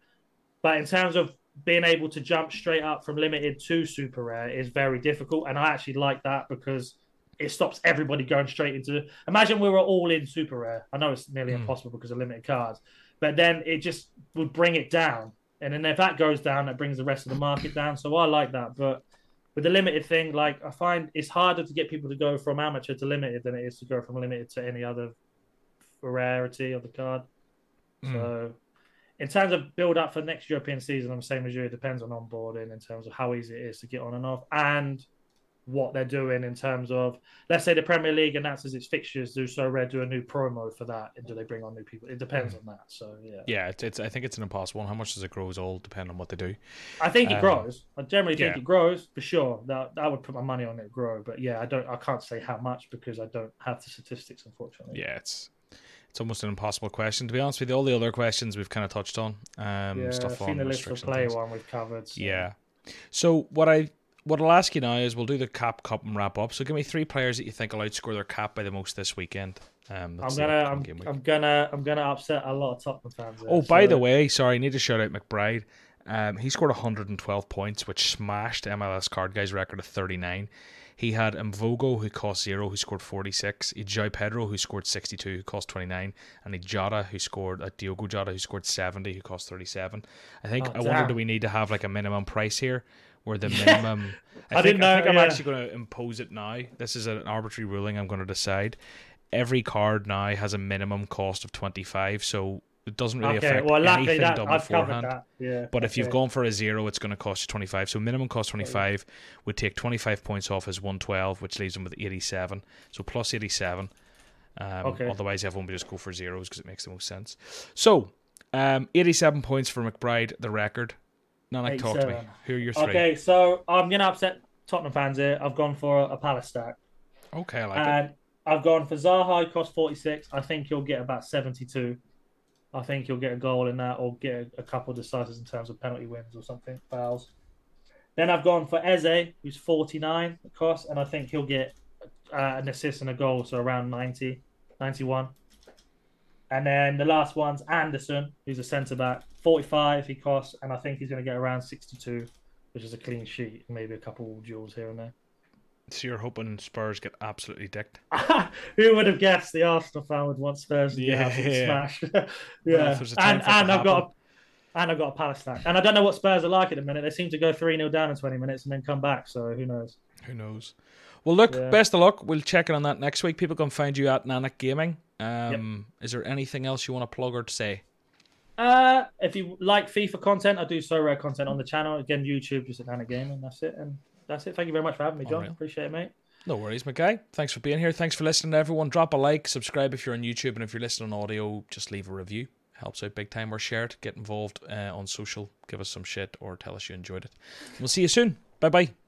But in terms of being able to jump straight up from limited to super rare is very difficult, and I actually like that because it stops everybody going straight into. Imagine we were all in super rare. I know it's nearly mm. impossible because of limited cards, but then it just would bring it down. And then if that goes down, that brings the rest of the market down. So I like that. But with the limited thing, like I find it's harder to get people to go from amateur to limited than it is to go from limited to any other rarity of the card. Mm. So in terms of build up for next European season, I'm the same as you. It depends on onboarding in terms of how easy it is to get on and off, and what they're doing in terms of let's say the Premier League announces its fixtures, do Sorare do a new promo for that, and do they bring on new people? It depends mm. on that. So yeah, yeah, it's, it's I think it's an impossible. One. How much does it grow is all depend on what they do. I think it um, grows. I generally think yeah. it grows for sure. That I would put my money on it grow, but yeah, I don't. I can't say how much because I don't have the statistics, unfortunately. Yeah, it's it's almost an impossible question to be honest with you. All the other questions we've kind of touched on. Um, yeah, stuff on the list of play one we've covered. So. Yeah. So what I what I'll ask you now is we'll do the cap cup and wrap up. So give me three players that you think will outscore their cap by the most this weekend. Um, I'm gonna, I'm, I'm, gonna, I'm gonna upset a lot of Tottenham fans. There, oh, so. by the way, sorry, I need to shout out McBride. Um, he scored 112 points, which smashed MLS card guy's record of 39. He had Mvogo, who cost zero, who scored 46. He Pedro, who scored 62, who cost 29. And he Jota, who scored, uh, Diogo Jota, who scored 70, who cost 37. I think, oh, I wonder, do we need to have like a minimum price here? Where the minimum. I, I, think, didn't know. I think I'm actually going to impose it now. This is an arbitrary ruling. I'm going to decide. Every card now has a minimum cost of 25, so it doesn't really okay, affect well, anything that, done I've beforehand. Yeah, but okay. if you've gone for a zero, it's going to cost you 25. So minimum cost 25 would take 25 points off his 112, which leaves him with 87. So plus 87. Um, okay. Otherwise, everyone would just go for zeros because it makes the most sense. So, um, 87 points for McBride, the record. No, like talk to me. Who are your three? Okay, so I'm gonna upset Tottenham fans here. I've gone for a Palace stack. Okay, I like and it. I've gone for Zaha, cost 46. I think he'll get about 72. I think he'll get a goal in that or get a, a couple of decisives in terms of penalty wins or something, fouls. Then I've gone for Eze, who's 49 cost, and I think he'll get uh, an assist and a goal, so around 90, 91. And then the last one's Anderson, who's a centre back, 45 he costs, and I think he's going to get around 62, which is a clean sheet, maybe a couple duels here and there. So you're hoping Spurs get absolutely dicked? Who would have guessed the Arsenal fan would want Spurs to yeah, yeah. smashed? yeah, and, and I've got a, and I've got a Palace stack, and I don't know what Spurs are like at the minute. They seem to go three 0 down in 20 minutes and then come back. So who knows? Who knows? Well, look, yeah. best of luck. We'll check in on that next week. People can find you at Nannik Gaming. Um, yep. Is there anything else you want to plug or to say? Uh, if you like FIFA content, I do Sorare content on the channel. Again, YouTube, just at Nannik Gaming. That's it. And that's it. Thank you very much for having me, John. Right. Appreciate it, mate. No worries, Mackay. Thanks for being here. Thanks for listening, everyone. Drop a like, subscribe if you're on YouTube, and if you're listening on audio, just leave a review. Helps out big time. Or share it. Get involved uh, on social. Give us some shit or tell us you enjoyed it. We'll see you soon. Bye bye.